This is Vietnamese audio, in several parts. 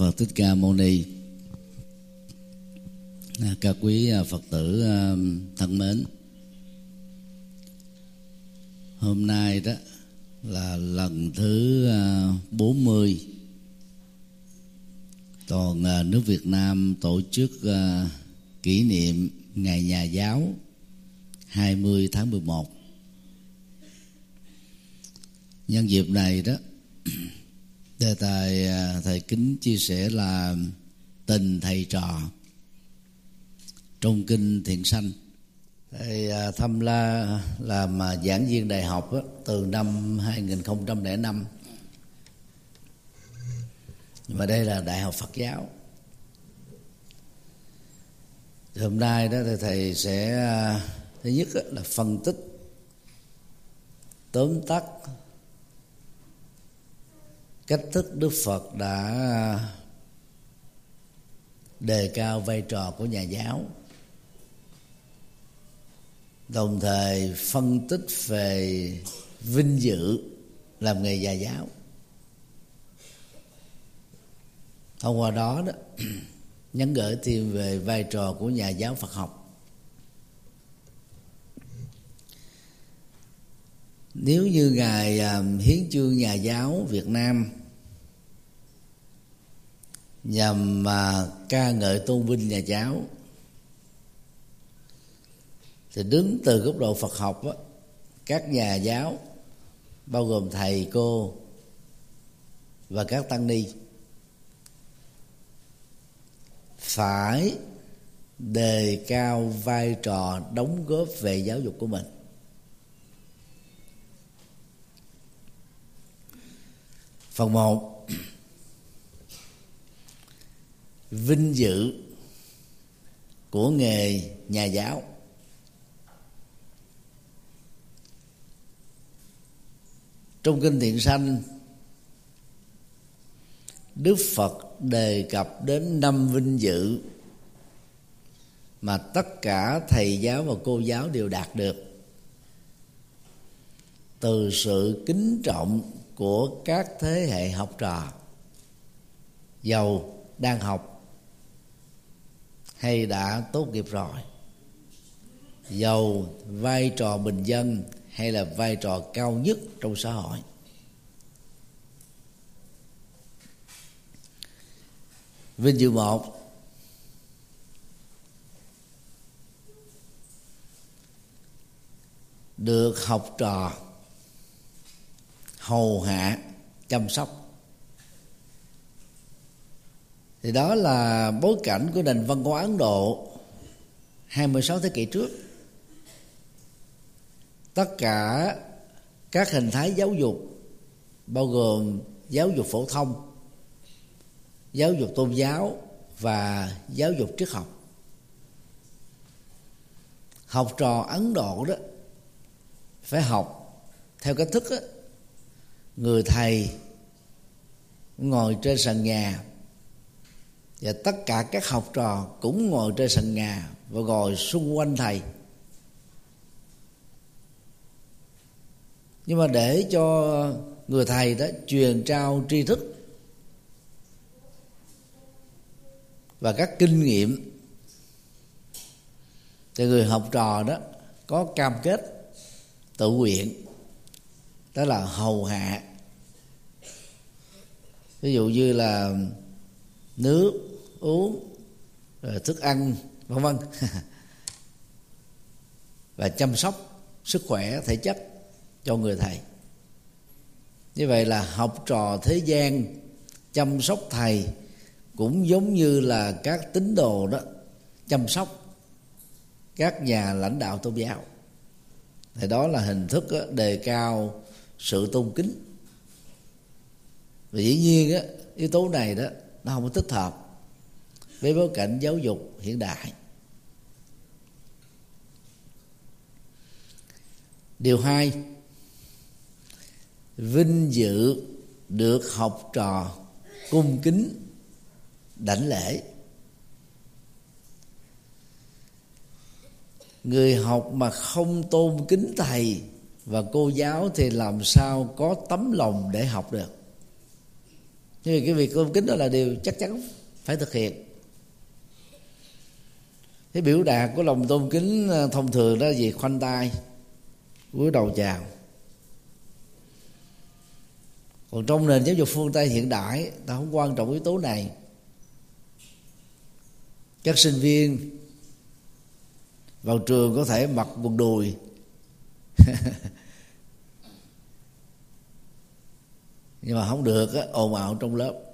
phật thích ca mâu ni. À, Các quý à, phật tử à, thân mến, hôm nay đó là lần thứ 40 toàn nước Việt Nam tổ chức kỷ niệm ngày nhà giáo 20 tháng 11 nhân dịp này đó đề tài à, thầy kính chia sẻ là tình thầy trò trong kinh thiện sanh. Thầy à, tham la làm à, giảng viên đại học đó, từ năm 2005 và đây là đại học Phật giáo. Hôm nay đó thì thầy sẽ thứ nhất là phân tích tóm tắt cách thức Đức Phật đã đề cao vai trò của nhà giáo. Đồng thời phân tích về vinh dự làm nghề nhà giáo. Thông qua đó đó, nhắn gửi thêm về vai trò của nhà giáo Phật học. Nếu như ngài à, hiến chương nhà giáo Việt Nam nhằm mà ca ngợi tôn vinh nhà giáo. Thì đứng từ góc độ Phật học á, các nhà giáo bao gồm thầy cô và các tăng ni phải đề cao vai trò đóng góp về giáo dục của mình. Phần một vinh dự của nghề nhà giáo. Trong kinh thiện sanh, đức phật đề cập đến năm vinh dự mà tất cả thầy giáo và cô giáo đều đạt được. Từ sự kính trọng của các thế hệ học trò, giàu đang học hay đã tốt nghiệp rồi? Giàu vai trò bình dân hay là vai trò cao nhất trong xã hội? Vinh dự một. Được học trò, hầu hạ, chăm sóc thì đó là bối cảnh của nền văn hóa Ấn Độ 26 thế kỷ trước. Tất cả các hình thái giáo dục bao gồm giáo dục phổ thông giáo dục tôn giáo và giáo dục triết học. Học trò ấn độ đó phải học theo cách thức đó, người thầy ngồi trên sàn nhà và tất cả các học trò cũng ngồi trên sàn nhà và ngồi xung quanh thầy. Nhưng mà để cho người thầy đó truyền trao tri thức và các kinh nghiệm, thì người học trò đó có cam kết tự nguyện, đó là hầu hạ. Ví dụ như là nước uống rồi thức ăn vân vân. Và chăm sóc sức khỏe thể chất cho người thầy. Như vậy là học trò thế gian chăm sóc thầy cũng giống như là các tín đồ đó chăm sóc các nhà lãnh đạo tôn giáo. Thì đó là hình thức đề cao sự tôn kính. Và dĩ nhiên á, yếu tố này đó nó không có thích hợp với bối cảnh giáo dục hiện đại. Điều hai, vinh dự được học trò cung kính, đảnh lễ. Người học mà không tôn kính thầy và cô giáo thì làm sao có tấm lòng để học được? Nhưng cái việc tôn kính đó là điều chắc chắn phải thực hiện cái biểu đạt của lòng tôn kính ờ, thông thường đó gì? Khoanh tay, cúi đầu chào. Còn trong nền giáo dục phương tây hiện đại, ta không quan trọng yếu tố này. Các sinh viên vào trường có thể mặc quần đùi. Nhưng mà không được ồn ào trong lớp.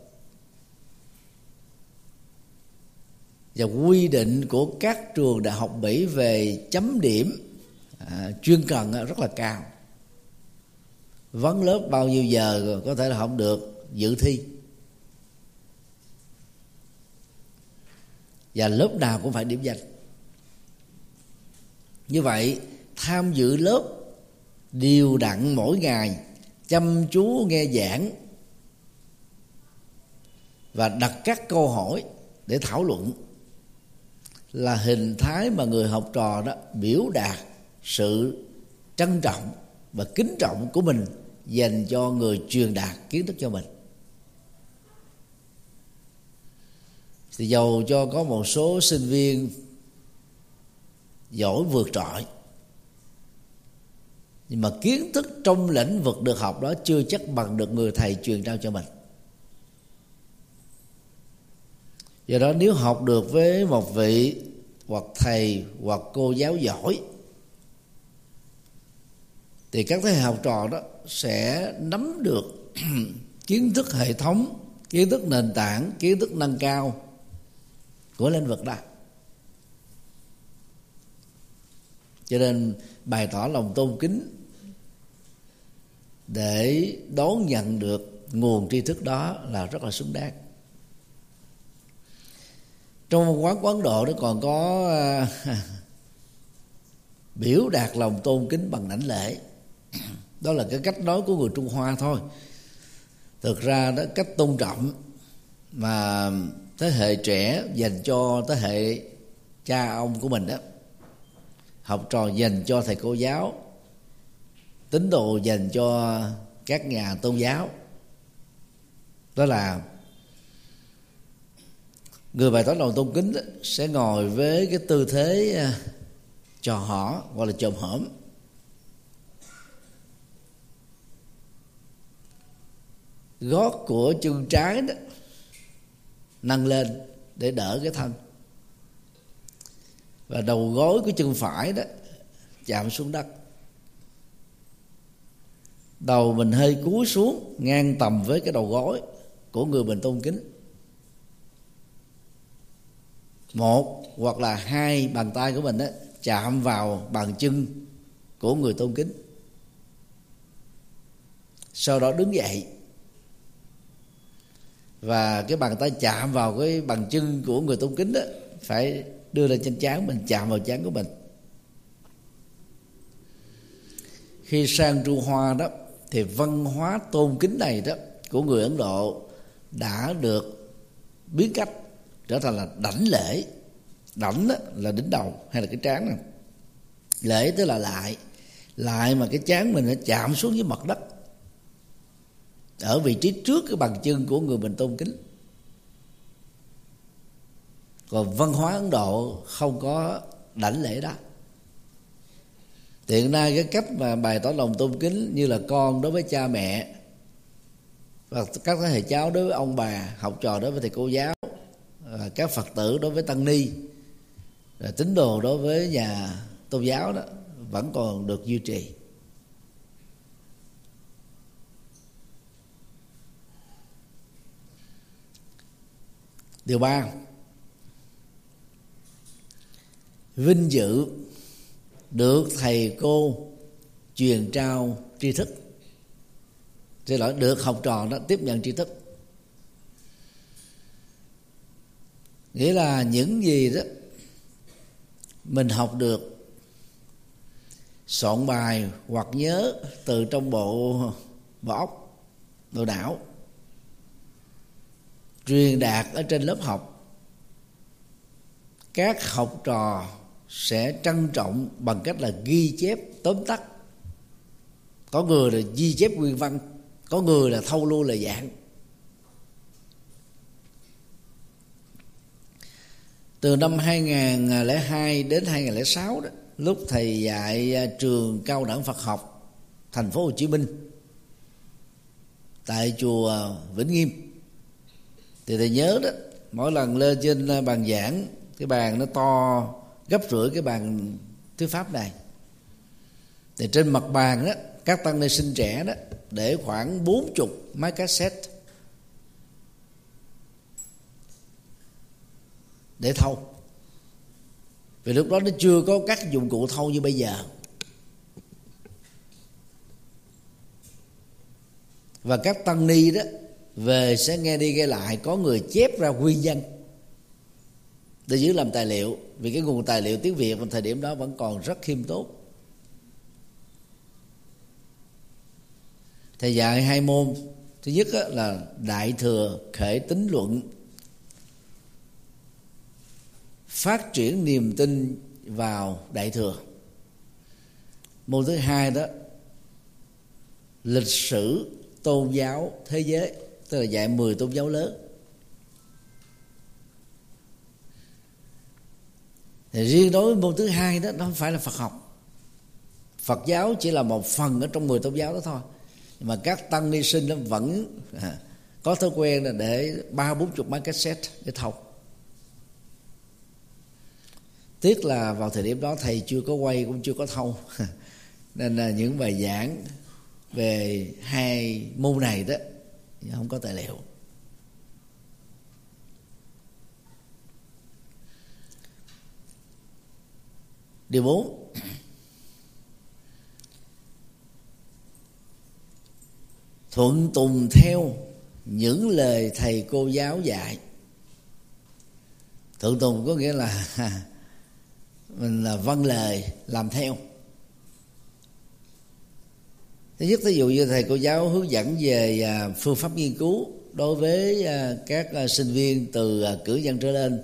Và quy định của các trường đại học Mỹ về chấm điểm à, chuyên cần à, rất là cao. Vấn lớp bao nhiêu giờ có thể là không được dự thi. Và lớp nào cũng phải điểm danh. Như vậy tham dự lớp đều đặn mỗi ngày chăm chú nghe giảng và đặt các câu hỏi để thảo luận là hình thái mà người học trò đó biểu đạt sự trân trọng và kính trọng của mình dành cho người truyền đạt kiến thức cho mình. Thì dầu cho có một số sinh viên giỏi vượt trội, nhưng mà kiến thức trong lĩnh vực được học đó chưa chắc bằng được người thầy truyền trao cho mình. Do đó nếu học được với một vị hoặc thầy hoặc cô giáo giỏi, thì các thế hệ học trò đó sẽ nắm được kiến thức hệ thống, kiến thức nền tảng, kiến thức nâng cao của lĩnh vực đó. Cho nên bày tỏ lòng tôn kính để đón nhận được nguồn tri thức đó là rất là xứng đáng trong quán quán độ nó còn có à, biểu đạt lòng tôn kính bằng đảnh lễ. Đó là cái cách nói của người trung hoa thôi. Thực ra đó, cách tôn trọng mà thế hệ trẻ dành cho thế hệ cha ông của mình đó, học trò dành cho thầy cô giáo, tín đồ dành cho các nhà tôn giáo, đó là người bày tỏ lòng tôn kính sẽ ngồi với cái tư thế à, trò hỏ gọi là chồm hổm. Gót của chân trái đó, nâng lên để đỡ cái thân. Và đầu gối của chân phải đó, chạm xuống đất. Đầu mình hơi cúi xuống, ngang tầm với cái đầu gối của người mình tôn kính một hoặc là hai bàn tay của mình đó chạm vào bàn chân của người tôn kính. Sau đó đứng dậy. Và cái bàn tay chạm vào cái bàn chân của người tôn kính đó phải đưa lên trên trán mình, chạm vào trán của mình. Khi sang trung hoa đó, thì văn hóa tôn kính này đó của người ấn độ đã được biến cách trở thành là đảnh lễ. Đảnh là đỉnh đầu hay là cái trán này lễ tức là lại. Lại mà cái trán mình nó chạm xuống với mặt đất. Ở vị trí trước cái bàn chân của người mình tôn kính. Còn văn hóa ấn độ không có đảnh lễ đó. Hiện nay cái cách mà bày tỏ lòng tôn kính như là con đối với cha mẹ và các thế hệ cháu đối với ông bà, học trò đối với thầy cô giáo. Ờ, các phật tử đối với tăng ni, rồi tín đồ đối với nhà tôn giáo đó vẫn còn được duy trì. Điều ba, vinh dự được thầy cô truyền trao tri thức. Xin lỗi, được học trò đó tiếp nhận tri thức. Nghĩa là những gì đó mình học được, soạn bài hoặc nhớ từ trong bộ bộ óc, bộ não, truyền đạt ở trên lớp học. Các học trò sẽ trân trọng bằng cách là ghi chép tóm tắt. Có người là ghi chép nguyên văn, có người là thâu lưu lời giảng. Từ năm 2002 đến 2006 đó, lúc thầy dạy à, trường cao đẳng Phật học thành phố Hồ Chí Minh, tại chùa Vĩnh Nghiêm. Thì thầy nhớ đó, mỗi lần lên trên à, bàn giảng, cái bàn nó to, gấp rưỡi cái bàn thuyết pháp này. Thì trên mặt bàn đó, các tăng ni sinh trẻ đó, để khoảng bốn chục máy cassette để thâu. Vì lúc đó nó chưa có các dụng cụ thâu như bây giờ. Và các tăng ni đó, về sẽ nghe đi nghe lại, có người chép ra nguyên nhân để giữ làm tài liệu, vì cái nguồn tài liệu tiếng việt vào thời điểm đó vẫn còn rất khiêm tốn. Thầy dạy hai môn. Thứ nhất là đại thừa khể tính luận phát triển niềm tin vào đại thừa. Môn thứ hai đó lịch sử tôn giáo thế giới tức là dạy 10 tôn giáo lớn. Thì riêng đối với môn thứ hai đó nó không phải là Phật học. Phật giáo chỉ là một phần ở trong 10 tôn giáo đó thôi. Nhưng mà các tăng ni sinh nó vẫn à, có thói quen là để ba bốn chục máy cassette để thọc tiếc là vào thời điểm đó thầy chưa có quay cũng chưa có thâu. Nên là những bài giảng về hai môn này đó không có tài liệu. Điều bốn. Thuận tùng theo những lời thầy cô giáo dạy. Thuận tùng có nghĩa là mình là vâng lời làm theo. Thứ nhất ví dụ như thầy cô giáo hướng dẫn về à, phương pháp nghiên cứu đối với à, các à, sinh viên từ cử nhân trở lên.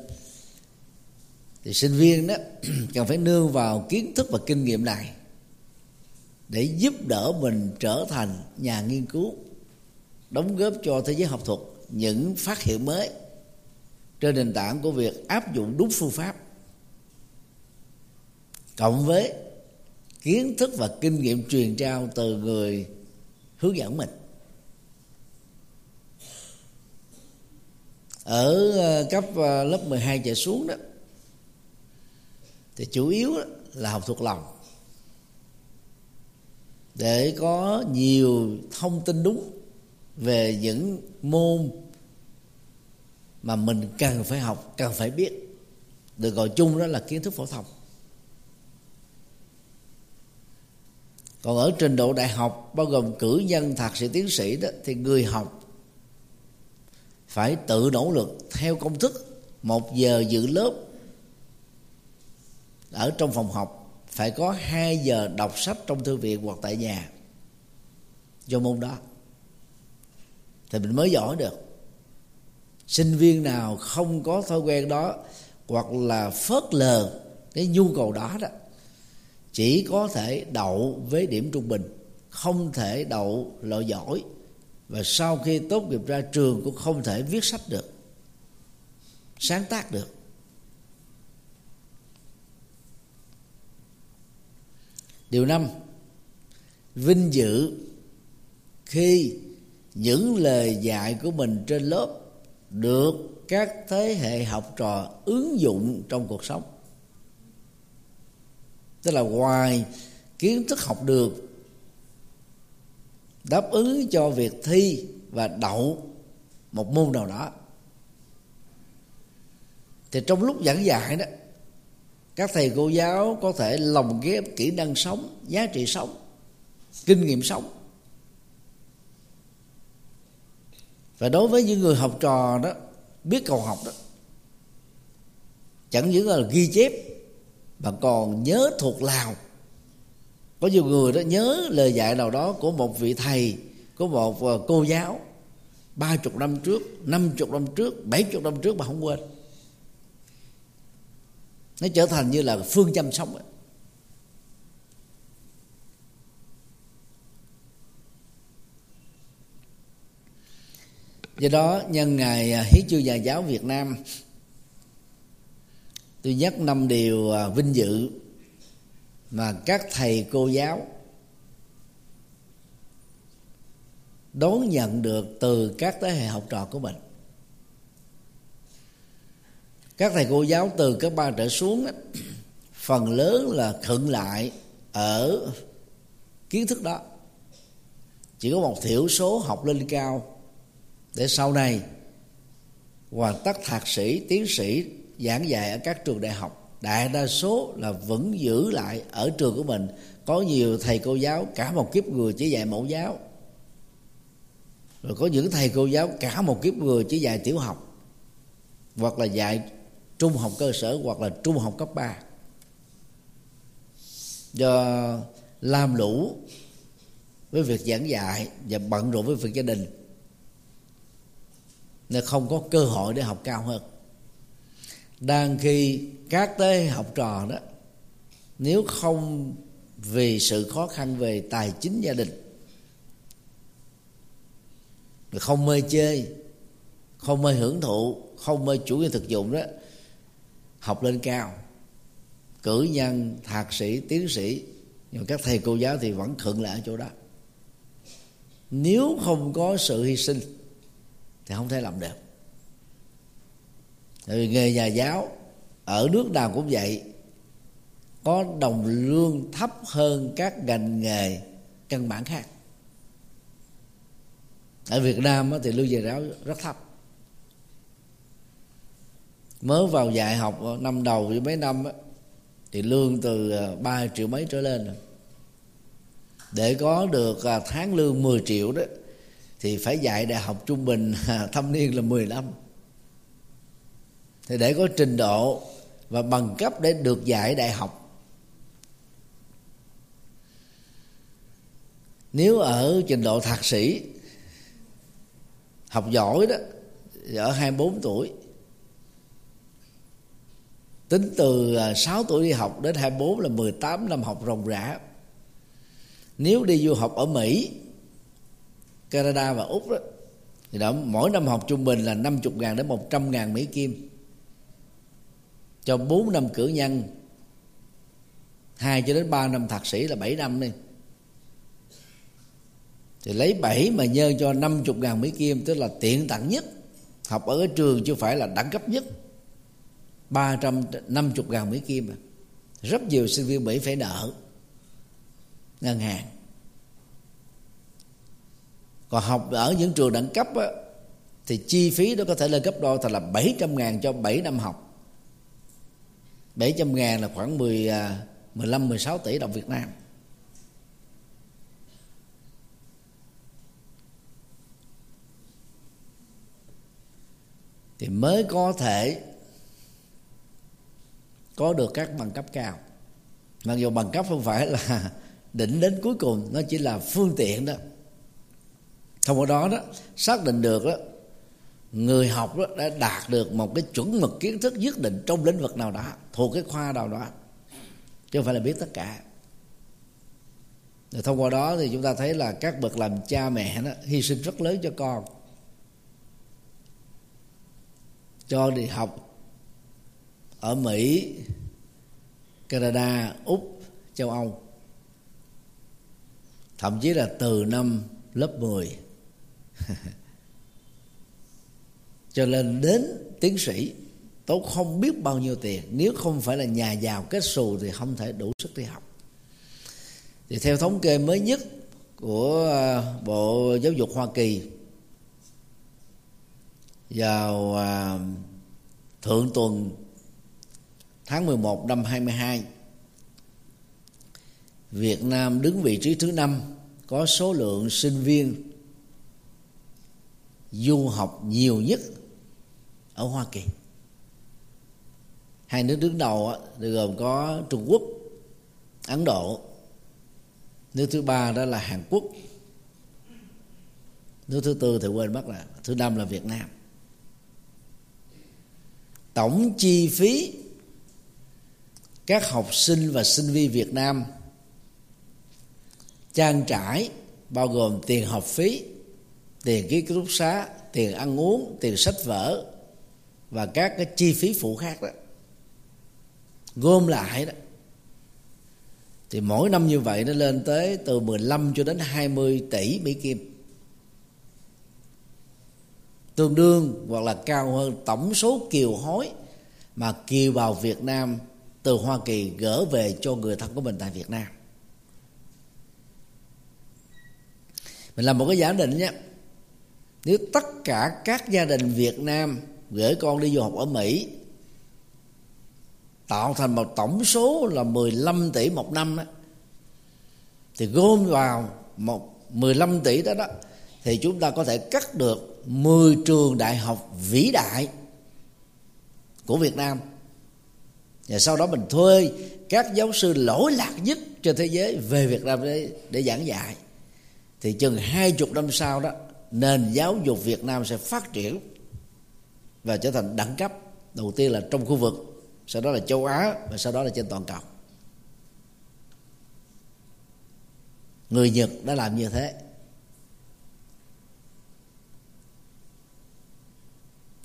Thì sinh viên đó cần phải nương vào kiến thức và kinh nghiệm này để giúp đỡ mình trở thành nhà nghiên cứu, đóng góp cho thế giới học thuật những phát hiện mới trên nền tảng của việc áp dụng đúng phương pháp cộng với kiến thức và kinh nghiệm truyền trao từ người hướng dẫn mình. Ở ờ, cấp ờ, lớp 12 trở xuống đó, thì chủ yếu là học thuộc lòng. Để có nhiều thông tin đúng về những môn mà mình cần phải học, cần phải biết. Được gọi chung đó là kiến thức phổ thông. Còn ở trình độ đại học, bao gồm cử nhân, thạc sĩ, tiến sĩ đó, thì người học phải tự nỗ lực theo công thức. Một giờ dự lớp ở trong phòng học, phải có 2 giờ đọc sách trong thư viện hoặc tại nhà. Cho môn đó. Thì mình mới giỏi được. Sinh viên nào không có thói quen đó, hoặc là phớt lờ cái nhu cầu đó đó chỉ có thể đậu với điểm trung bình, không thể đậu loại giỏi. Và sau khi tốt nghiệp ra trường cũng không thể viết sách được, sáng tác được. Điều năm, vinh dự khi những lời dạy của mình trên lớp được các thế hệ học trò ứng dụng trong cuộc sống tức là ngoài kiến thức học được, đáp ứng cho việc thi và đậu một môn nào đó, thì trong lúc giảng dạy đó, các thầy cô giáo có thể lồng ghép kỹ năng sống, giá trị sống, kinh nghiệm sống. Và đối với những người học trò đó, biết cầu học đó, chẳng những là ghi chép bạn còn nhớ thuộc lào có nhiều người đó nhớ lời dạy nào đó của một vị thầy, của một ờ, cô giáo ba chục năm trước, năm chục năm trước, bảy chục năm trước mà không quên nó trở thành như là phương châm sống ấy. do đó, nhân ngày ờ, hiến chương nhà giáo Việt Nam tôi nhắc năm điều à, vinh dự mà các thầy cô giáo đón nhận được từ các thế hệ học trò của mình. Các thầy cô giáo từ cấp ba trở xuống phần lớn là khựng lại ở kiến thức đó. Chỉ có một thiểu số học lên cao để sau này hoàn tất thạc sĩ, tiến sĩ giảng dạy ở các trường đại học. Đại đa số là vẫn giữ lại ở trường của mình. Có nhiều thầy cô giáo, cả một kiếp người chỉ dạy mẫu giáo. Rồi có những thầy cô giáo, cả một kiếp người chỉ dạy tiểu học, hoặc là dạy trung học cơ sở, hoặc là trung học cấp 3 do làm lũ với việc giảng dạy và bận rộn với việc gia đình, nên không có cơ hội để học cao hơn đang khi các thế học trò đó, nếu không vì sự khó khăn về tài chính gia đình, không mê chơi, không mê hưởng thụ, không mê chủ nghĩa thực dụng đó, học lên cao, cử nhân, thạc sĩ, tiến sĩ, nhưng các thầy cô giáo thì vẫn khựng lại ở chỗ đó. Nếu không có sự hy sinh, thì không thể làm được. Tại vì nghề nhà giáo ở nước nào cũng vậy, có đồng lương thấp hơn các ngành nghề căn bản khác. Ở Việt Nam thì lương nhà giáo rất thấp. Mới vào dạy học năm đầu với mấy năm thì lương từ à, 3 triệu mấy trở lên rồi. Để có được à, tháng lương 10 triệu đó, thì phải dạy đại học trung bình à, thâm niên là 10 năm thì để có trình độ và bằng cấp để được dạy đại học. Nếu ở trình độ thạc sĩ, học giỏi đó ở 24 tuổi. Tính từ à, 6 tuổi đi học đến 24 là 18 năm học ròng rã. Nếu đi du học ở Mỹ, Canada và Úc đó, thì đó, mỗi năm học trung bình là 50 ngàn đến 100 ngàn Mỹ Kim cho 4 năm cử nhân. 2 cho đến 3 năm thạc sĩ là 7 năm đi. Thì lấy 7 mà nhân cho 50 ngàn Mỹ Kim tức là tiện tặng nhất. Học ở cái trường chưa phải là đẳng cấp nhất. 350 ngàn Mỹ Kim à. rất nhiều sinh viên Mỹ phải nợ. Ngân hàng. Còn học ở những trường đẳng cấp á, thì chi phí đó có thể lên gấp đôi thành là 700 ngàn cho 7 năm học. 700 ngàn là khoảng 10, 15 16 tỷ đồng Việt Nam. Thì mới có thể có được các bằng cấp cao. Mặc dù bằng cấp không phải là định đến cuối cùng nó chỉ là phương tiện đó. Thông qua đó đó xác định được đó người học đó đã đạt được một cái chuẩn mực kiến thức nhất định trong lĩnh vực nào đó thuộc cái khoa nào đó chứ không phải là biết tất cả. Rồi thông qua đó thì chúng ta thấy là các bậc làm cha mẹ đó hy sinh rất lớn cho con. Cho đi học ở Mỹ, Canada, Úc, châu Âu. Thậm chí là từ năm lớp 10 cho nên đến tiến sĩ tốn không biết bao nhiêu tiền. Nếu không phải là nhà giàu kết xù thì không thể đủ sức đi học. Thì theo thống kê mới nhất của à, bộ giáo dục hoa kỳ, vào à, thượng tuần tháng 11 năm 22 Việt Nam đứng vị trí thứ năm, có số lượng sinh viên du học nhiều nhất ở Hoa Kỳ. Hai nước đứng đầu gồm có Trung Quốc, Ấn Độ. Nước thứ ba đó là Hàn Quốc. Nước thứ tư thì quên mất là, thứ năm là Việt Nam. Tổng chi phí các học sinh và sinh viên Việt Nam trang trải bao gồm tiền học phí, tiền ký túc xá, tiền ăn uống, tiền sách vở và các cái chi phí phụ khác đó. Gom lại đó. Thì mỗi năm như vậy nó lên tới từ 15 cho đến 20 tỷ Mỹ Kim. Tương đương hoặc là cao hơn tổng số kiều hối mà kiều bào Việt Nam từ Hoa Kỳ gỡ về cho người thân của mình tại Việt Nam. Mình làm một cái giả định nhé. Nếu tất cả các gia đình Việt Nam gửi con đi du học ở Mỹ. Tạo thành một tổng số là 15 tỷ một năm đó thì gom vào một 15 tỷ đó đó thì chúng ta có thể cắt được 10 trường đại học vĩ đại của Việt Nam. Và sau đó mình thuê các giáo sư lỗi lạc nhất trên thế giới về Việt Nam để, để giảng dạy. Thì chừng hai chục năm sau đó nền giáo dục Việt Nam sẽ phát triển và trở thành đẳng cấp. Đầu tiên là trong khu vực, sau đó là châu Á, và sau đó là trên toàn cầu. Người Nhật đã làm như thế.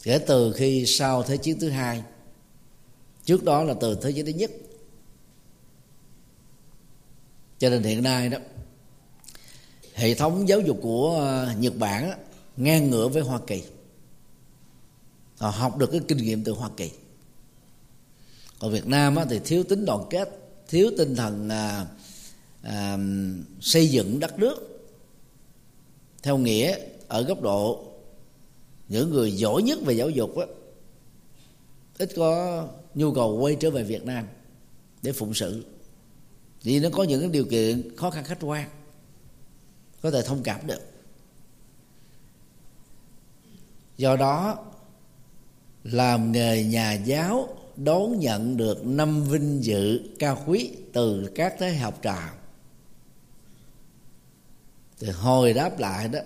Kể từ khi sau thế chiến thứ hai, trước đó là từ thế chiến thứ nhất. Cho nên hiện nay đó, hệ thống giáo dục của ờ, Nhật Bản ngang ngửa với Hoa Kỳ họ học được cái kinh nghiệm từ Hoa Kỳ. Còn Việt Nam thì thiếu tính đoàn kết thiếu tinh thần à, à, xây dựng đất nước. Theo nghĩa ở góc độ những người giỏi nhất về giáo dục á, ít có nhu cầu quay trở về Việt Nam để phụng sự. Vì nó có những điều kiện khó khăn khách quan có thể thông cảm được. Do đó làm nghề nhà giáo, đón nhận được năm vinh dự cao quý từ các thế học trò. Thì hồi đáp lại đó,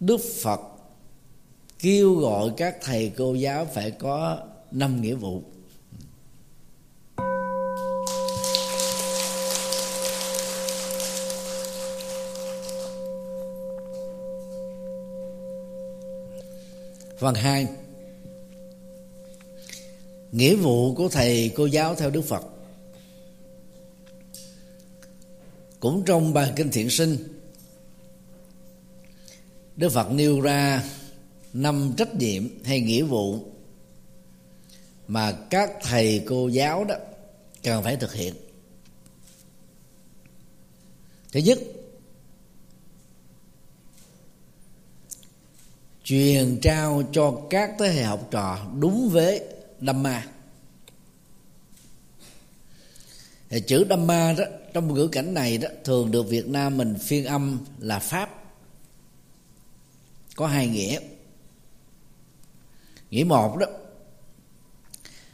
đức phật kêu gọi các thầy cô giáo phải có năm nghĩa vụ. Phần hai nghĩa vụ của thầy cô giáo theo đức phật. Cũng trong bài kinh thiện sinh, đức phật nêu ra năm trách nhiệm hay nghĩa vụ mà các thầy cô giáo đó cần phải thực hiện. Thứ nhất, truyền trao cho các thế hệ học trò đúng với Dhamma. Thì chữ Dhamma đó, trong ngữ cảnh này đó, thường được Việt Nam mình phiên âm là pháp. Có hai nghĩa. Nghĩa một đó,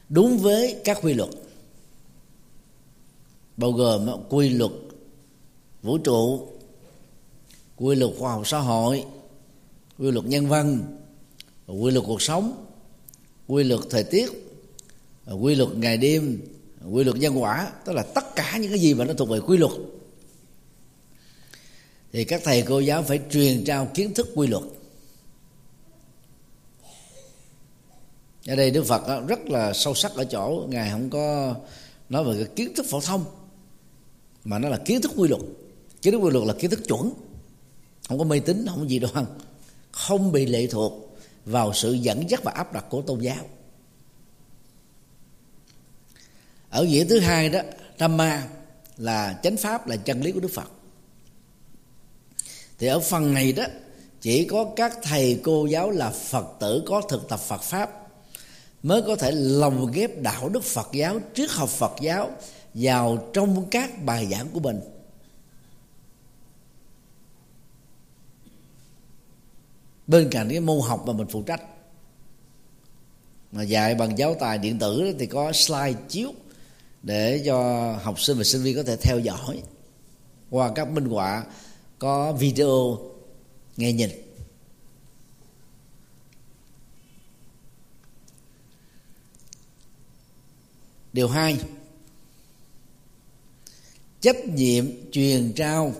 đúng với các quy luật, bao gồm quy luật vũ trụ, quy luật khoa học xã hội, quy luật nhân văn quy luật cuộc sống quy luật thời tiết, quy luật ngày đêm, quy luật nhân quả, tức là tất cả những cái gì mà nó thuộc về quy luật. Thì các thầy cô giáo phải truyền trao kiến thức quy luật. Ở đây đức phật rất là sâu sắc ở chỗ ngài không có nói về cái kiến thức phổ thông, mà nó là kiến thức quy luật. Kiến thức quy luật là kiến thức chuẩn. Không có mê tín, không có gì đoan không bị lệ thuộc vào sự dẫn dắt và áp đặt của tôn giáo. Ở nghĩa thứ hai đó Dhamma là chánh pháp, là chân lý của Đức Phật. Thì ở phần này đó, chỉ có các thầy cô giáo là Phật tử có thực tập Phật pháp mới có thể lồng ghép đạo đức Phật giáo triết học Phật giáo vào trong các bài giảng của mình. bên cạnh cái môn học mà mình phụ trách. Mà dạy bằng giáo tài điện tử thì có slide chiếu để cho học sinh và sinh viên có thể theo dõi. Qua các minh họa có video nghe nhìn. Điều hai, chấp nhiệm truyền trao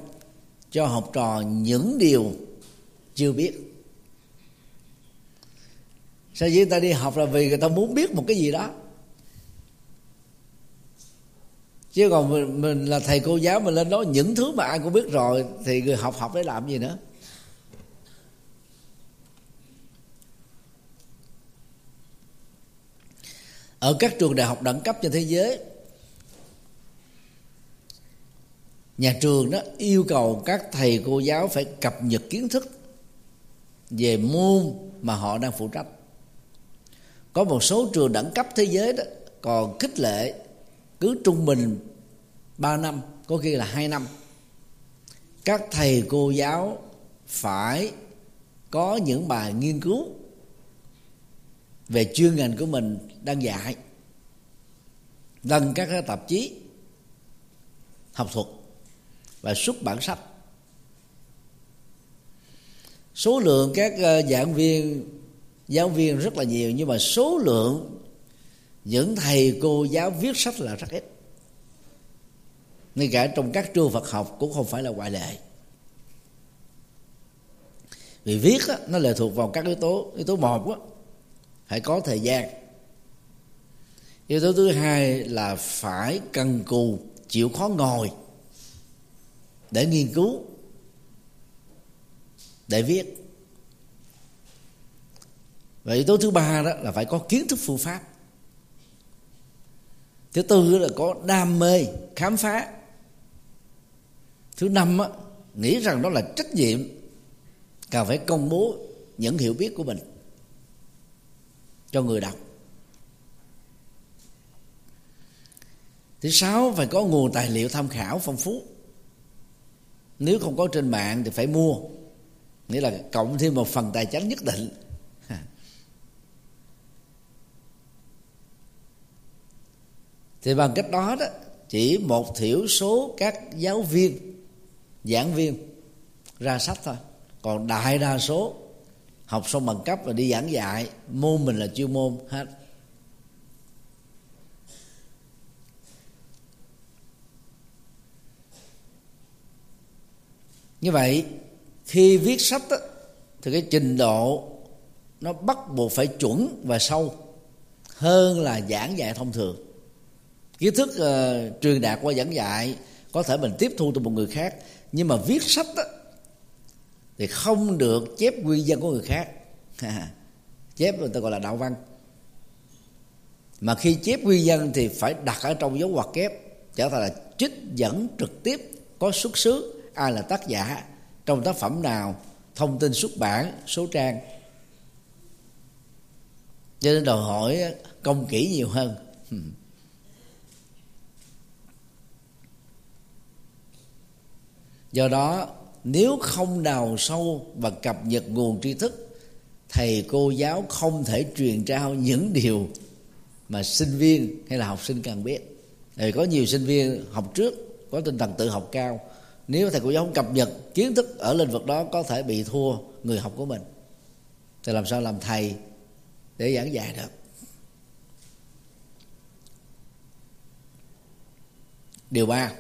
cho học trò những điều chưa biết sao dĩ người ta đi học là vì người ta muốn biết một cái gì đó. Chứ còn mình, mình là thầy cô giáo mình lên nói những thứ mà ai cũng biết rồi thì người học học để làm gì nữa? Ở các trường đại học đẳng cấp trên thế giới nhà trường đó yêu cầu các thầy cô giáo phải cập nhật kiến thức về môn mà họ đang phụ trách có một số trường đẳng cấp thế giới đó, còn khích lệ cứ trung bình 3 năm, có khi là hai năm. Các thầy cô giáo phải có những bài nghiên cứu về chuyên ngành của mình đang dạy đăng các tạp chí học thuật và xuất bản sách. Số lượng các ờ, giảng viên giáo viên rất là nhiều nhưng mà số lượng những thầy cô giáo viết sách là rất ít. Ngay cả trong các trường Phật học cũng không phải là ngoại lệ. Vì viết á, nó lệ thuộc vào các yếu tố yếu tố một á, phải có thời gian. Yếu tố thứ hai là phải cần cù chịu khó ngồi để nghiên cứu để viết và yếu tố thứ ba đó là phải có kiến thức phương pháp. Thứ tư là có đam mê khám phá. Thứ năm á, nghĩ rằng đó là trách nhiệm cần phải công bố những hiểu biết của mình cho người đọc. Thứ sáu phải có nguồn tài liệu tham khảo phong phú. Nếu không có trên mạng thì phải mua nghĩa là cộng thêm một phần tài chính nhất định. Thì bằng cách đó đó chỉ một thiểu số các giáo viên giảng viên ra sách thôi. Còn đại đa số học xong bằng cấp và đi giảng dạy môn mình là chuyên môn hết. Như vậy khi viết sách đó, thì cái trình độ nó bắt buộc phải chuẩn và sâu hơn là giảng dạy thông thường kiến thức uh, truyền đạt qua giảng dạy có thể mình tiếp thu từ một người khác nhưng mà viết sách đó, thì không được chép quy dân của người khác. Chép người ta gọi là đạo văn. Mà khi chép quy dân thì phải đặt ở trong dấu ngoặc kép trở thành là trích dẫn trực tiếp có xuất xứ ai là tác giả trong tác phẩm nào thông tin xuất bản số trang. Cho nên đòi hỏi công kỹ nhiều hơn. do đó, nếu không đào sâu và cập nhật nguồn tri thức, thầy cô giáo không thể truyền trao những điều mà sinh viên hay là học sinh cần biết. Thầy có nhiều sinh viên học trước, có tinh thần tự học cao. Nếu thầy cô giáo không cập nhật kiến thức ở lĩnh vực đó, có thể bị thua người học của mình. Thì làm sao làm thầy để giảng dạy được? Điều ba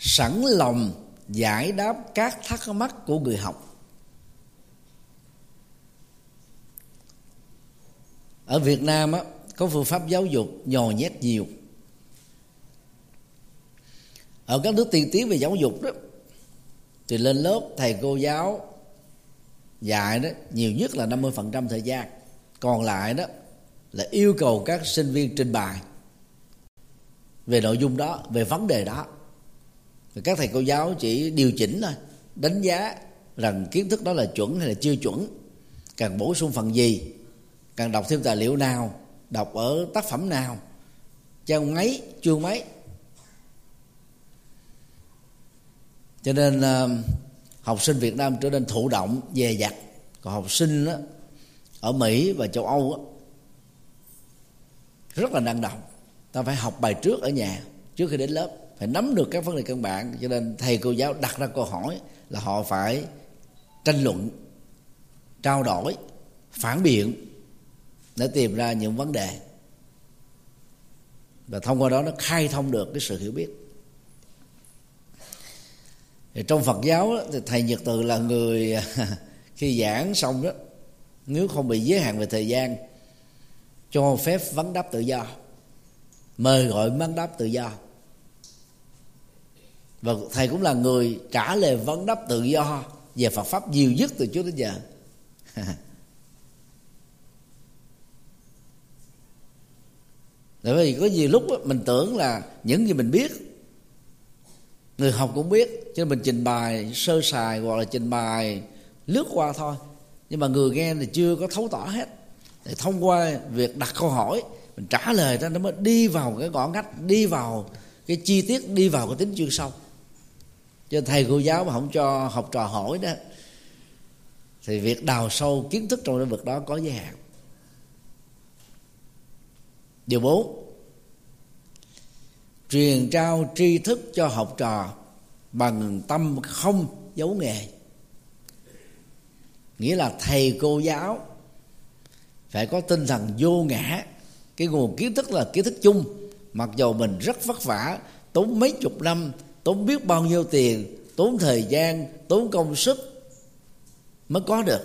sẵn lòng giải đáp các thắc mắc của người học. Ở Việt Nam á, có phương pháp giáo dục nhò nhét nhiều. Ở các nước tiên tiến về giáo dục đó thì lên lớp thầy cô giáo dạy đó nhiều nhất là 50% thời gian. Còn lại đó là yêu cầu các sinh viên trình bày về nội dung đó về vấn đề đó các thầy cô giáo chỉ điều chỉnh thôi đánh giá rằng kiến thức đó là chuẩn hay là chưa chuẩn cần bổ sung phần gì cần đọc thêm tài liệu nào đọc ở tác phẩm nào trang mấy chương mấy cho nên ờ, học sinh Việt Nam trở nên thụ động dè dặt. Còn học sinh đó, ở Mỹ và châu Âu đó, rất là năng động. Ta phải học bài trước ở nhà trước khi đến lớp phải nắm được các vấn đề căn bản. Cho nên thầy cô giáo đặt ra câu hỏi là họ phải tranh luận, trao đổi, phản biện để tìm ra những vấn đề. Và thông qua đó nó khai thông được cái sự hiểu biết. Thì trong Phật giáo thì thầy Nhật Từ là người, khi giảng xong đó, nếu không bị giới hạn về thời gian, cho phép vấn đáp tự do. Mời gọi vấn đáp tự do và thầy cũng là người trả lời vấn đáp tự do về Phật pháp nhiều nhất từ trước đến giờ. Tại vì có nhiều lúc mình tưởng là những gì mình biết, Người học cũng biết, Cho nên mình trình bày sơ sài Hoặc là trình bày lướt qua thôi. Nhưng mà người nghe thì chưa có thấu tỏ hết. Thì thông qua việc đặt câu hỏi, mình trả lời ra nó mới đi vào cái ngõ ngách, đi vào cái chi tiết, đi vào cái tính chuyên sâu cho thầy cô giáo mà không cho học trò hỏi đó, thì việc đào sâu kiến thức trong lĩnh vực đó có giới hạn. Điều bốn, truyền trao tri thức cho học trò bằng tâm không giấu nghề. Nghĩa là thầy cô giáo phải có tinh thần vô ngã, cái nguồn kiến thức là kiến thức chung, mặc dù mình rất vất vả, tốn mấy chục năm tốn biết bao nhiêu tiền, tốn thời gian, tốn công sức mới có được.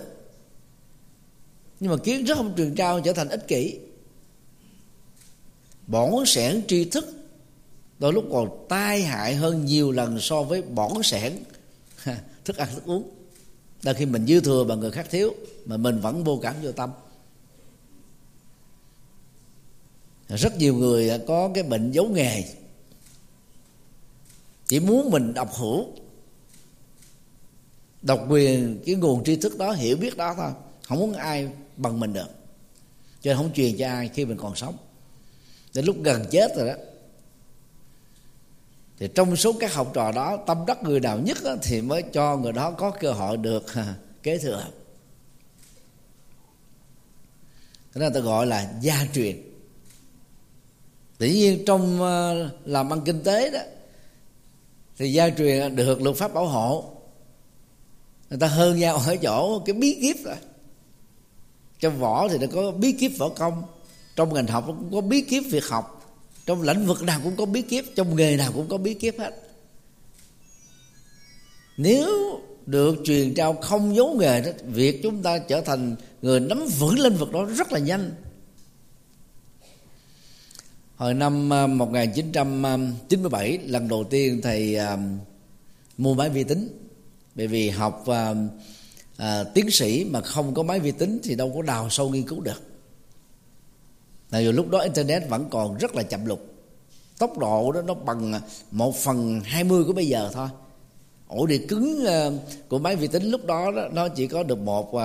Nhưng mà kiến thức không truyền trao trở thành ích kỷ. Bỏn sẻn tri thức đôi lúc còn tai hại hơn nhiều lần so với bỏn sẻn. Thức ăn, thức uống. Đôi khi mình dư thừa mà người khác thiếu, mà mình vẫn vô cảm vô tâm. Rất nhiều người có cái bệnh giấu nghề chỉ muốn mình độc hữu. Độc quyền cái nguồn tri thức đó hiểu biết đó thôi. Không muốn ai bằng mình được. Cho nên không truyền cho ai khi mình còn sống. Đến lúc gần chết rồi đó. Thì trong số các học trò đó tâm đắc người nào nhất đó, thì mới cho người đó có cơ hội được kế thừa. Cái này ta gọi là gia truyền. Tự nhiên trong ờ, làm ăn kinh tế đó thì gia truyền được luật pháp bảo hộ. Người ta hơn nhau ở chỗ cái bí kíp rồi. Trong võ thì nó có bí kíp võ công. Trong ngành học cũng có bí kíp việc học. Trong lĩnh vực nào cũng có bí kíp. Trong nghề nào cũng có bí kíp hết. Nếu được truyền trao không giấu nghề đó, việc chúng ta trở thành người nắm vững lĩnh vực đó rất là nhanh hồi năm ờ, 1997 lần đầu tiên thầy ờ, mua máy vi tính. Bởi vì học à, tiến sĩ mà không có máy vi tính thì đâu có đào sâu nghiên cứu được. Là dù lúc đó internet vẫn còn rất là chậm lục. Tốc độ đó nó bằng một phần hai mươi của bây giờ thôi. Ổ đĩa cứng của máy vi tính lúc đó, đó nó chỉ có được một uh,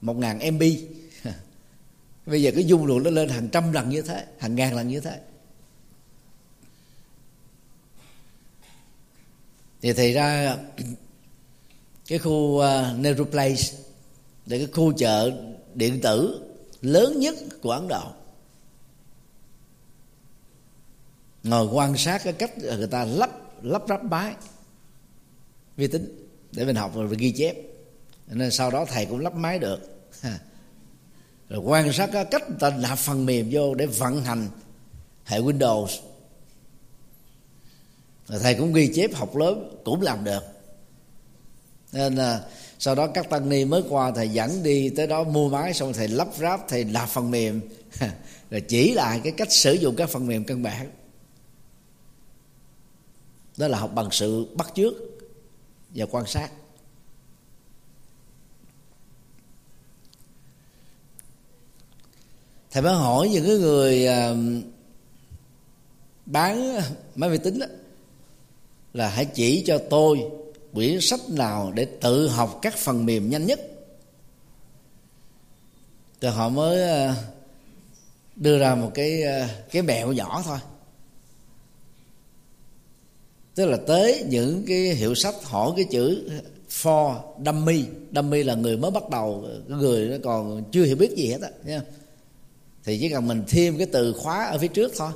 một ngàn mb bây giờ cái dung lượng nó lên hàng trăm lần như thế hàng ngàn lần như thế. Thì thì ra cái khu uh, Nehru Place là cái khu chợ điện tử lớn nhất của Ấn Độ. Ngồi quan sát cái cách người ta lắp lắp ráp máy vi tính để mình học và ghi chép. Nên sau đó thầy cũng lắp máy được rồi quan sát cái cách người ta nạp phần mềm vô để vận hành hệ Windows. Rồi thầy cũng ghi chép học lớn cũng làm được. Nên là sau đó các tăng ni mới qua, thầy dẫn đi tới đó mua máy, xong thầy lắp ráp, thầy nạp phần mềm. Rồi chỉ lại cái cách sử dụng các phần mềm căn bản. Đó là học bằng sự bắt chước và quan sát. Thầy mới hỏi những cái người à, bán máy vi tính đó, là hãy chỉ cho tôi quyển sách nào để tự học các phần mềm nhanh nhất. Rồi họ mới à, đưa ra một cái à, cái mẹo nhỏ thôi. Tức là tới những cái hiệu sách hỏi cái chữ for dummy. Dummy là người mới bắt đầu người nó còn chưa hiểu biết gì hết á nha thì chỉ cần mình thêm cái từ khóa ở phía trước thôi.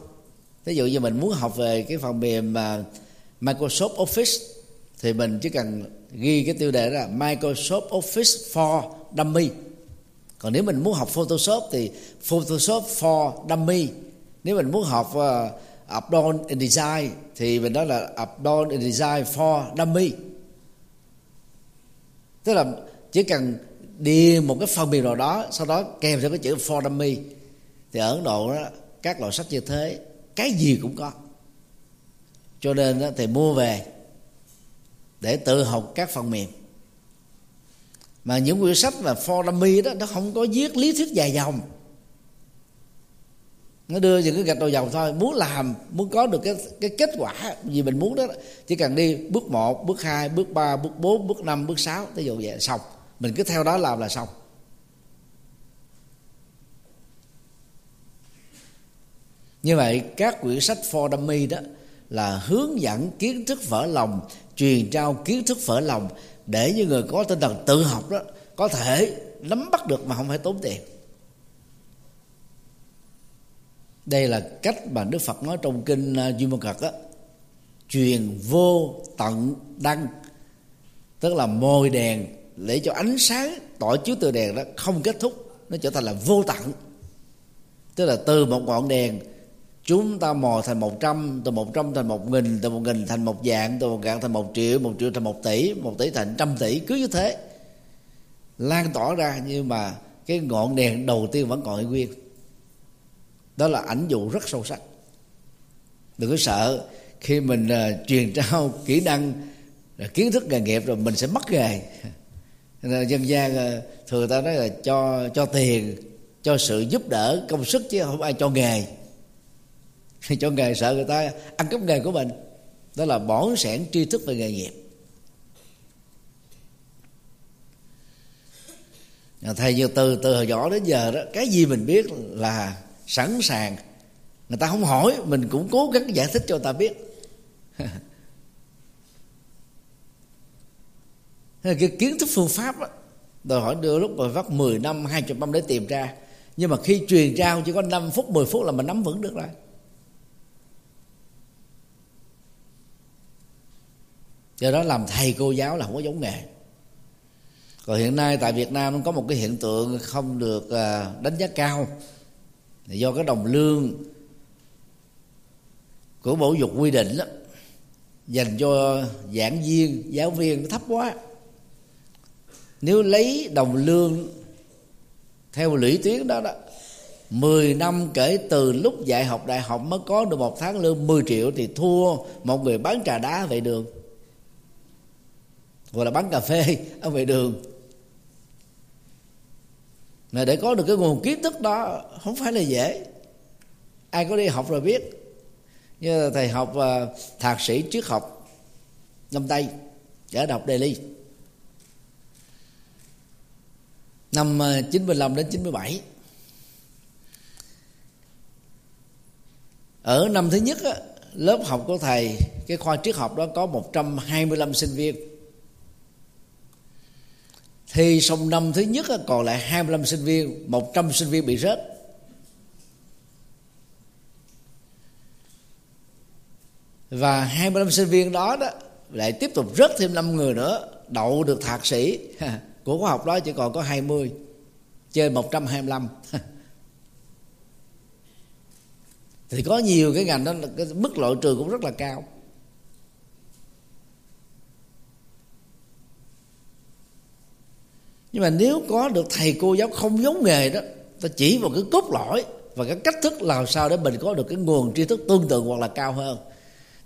Ví dụ như mình muốn học về cái phần mềm mà Microsoft Office thì mình chỉ cần ghi cái tiêu đề là Microsoft Office for Dummy. Còn nếu mình muốn học Photoshop thì Photoshop for Dummy. Nếu mình muốn học à, uh, updone in design thì mình nói là Adobe in design for dummy. Tức là chỉ cần đi một cái phần mềm nào đó sau đó kèm theo cái chữ for dummy thì ở ấn độ đó các loại sách như thế cái gì cũng có. Cho nên đó, thì mua về để tự học các phần mềm. Mà những quyển sách mà for dummy đó nó không có viết lý thuyết dài dòng. Nó đưa những cái gạch đầu dòng thôi. Muốn làm muốn có được cái cái kết quả gì mình muốn đó chỉ cần đi bước 1, bước 2, bước 3, bước 4, bước 5, bước 6 ví dụ vậy xong. Mình cứ theo đó làm là xong. Như vậy, các quyển sách for dummy đó là hướng dẫn kiến thức vỡ lòng, truyền trao kiến thức vỡ lòng để những người có tinh thần tự học đó có thể nắm bắt được mà không phải tốn tiền. Đây là cách mà đức phật nói trong kinh à, duy môn cật á. Truyền vô tận đăng, tức là mồi đèn để cho ánh sáng tỏ chiếu từ đèn đó không kết thúc, nó trở thành là vô tận. Tức là từ một ngọn đèn chúng ta mò thành một trăm từ một trăm thành một nghìn từ một nghìn thành một dạng từ một dạng thành một triệu một triệu thành một tỷ một tỷ thành trăm tỷ cứ như thế. Lan tỏa ra nhưng mà cái ngọn đèn đầu tiên vẫn còn nguyên. Đó là ảnh dụ rất sâu sắc. Đừng có sợ khi mình uh, truyền trao kỹ năng à, kiến thức nghề nghiệp rồi mình sẽ mất nghề. Dân gian uh, thường ta nói là cho cho tiền cho sự giúp đỡ công sức chứ không ai cho nghề cho nghề sợ người ta ăn cắp nghề của mình. Đó là bỏn sẻn tri thức về nghề nghiệp. Thầy như từ từ hồi nhỏ đến giờ đó cái gì mình biết là sẵn sàng. Người ta không hỏi mình cũng cố gắng giải thích cho người ta biết. Cái kiến thức phương pháp đó, đòi hỏi đưa lúc mà vắt 10 năm 20 năm để tìm ra. Nhưng mà khi truyền trao chỉ có 5 phút 10 phút là mình nắm vững được rồi. Do đó làm thầy cô giáo là không có giống nghề. Còn hiện nay tại Việt Nam có một cái hiện tượng không được à, đánh giá cao do cái đồng lương của bộ dục quy định đó, dành cho giảng viên giáo viên thấp quá. Nếu lấy đồng lương theo lũy tuyến đó đó 10 năm kể từ lúc dạy học đại học mới có được một tháng lương 10 triệu thì thua một người bán trà đá vậy đường gọi là bán cà phê ở vệ đường. Mà để có được cái nguồn kiến thức đó không phải là dễ. Ai có đi học rồi biết. Như là thầy học uh, thạc sĩ triết học năm tây ở đọc Delhi năm à, 95 đến 97 ở năm thứ nhất á, lớp học của thầy cái khoa triết học đó có 125 sinh viên thì xong năm thứ nhất còn lại 25 sinh viên 100 sinh viên bị rớt. Và 25 sinh viên đó đó lại tiếp tục rớt thêm 5 người nữa, đậu được thạc sĩ. Của khóa học đó chỉ còn có 20 trên 125 thì có nhiều cái ngành đó, cái mức loại trừ cũng rất là cao. Nhưng mà nếu có được thầy cô giáo không giống nghề đó ta chỉ vào cái cốt lõi và cái cách thức làm sao để mình có được cái nguồn tri thức tương tự hoặc là cao hơn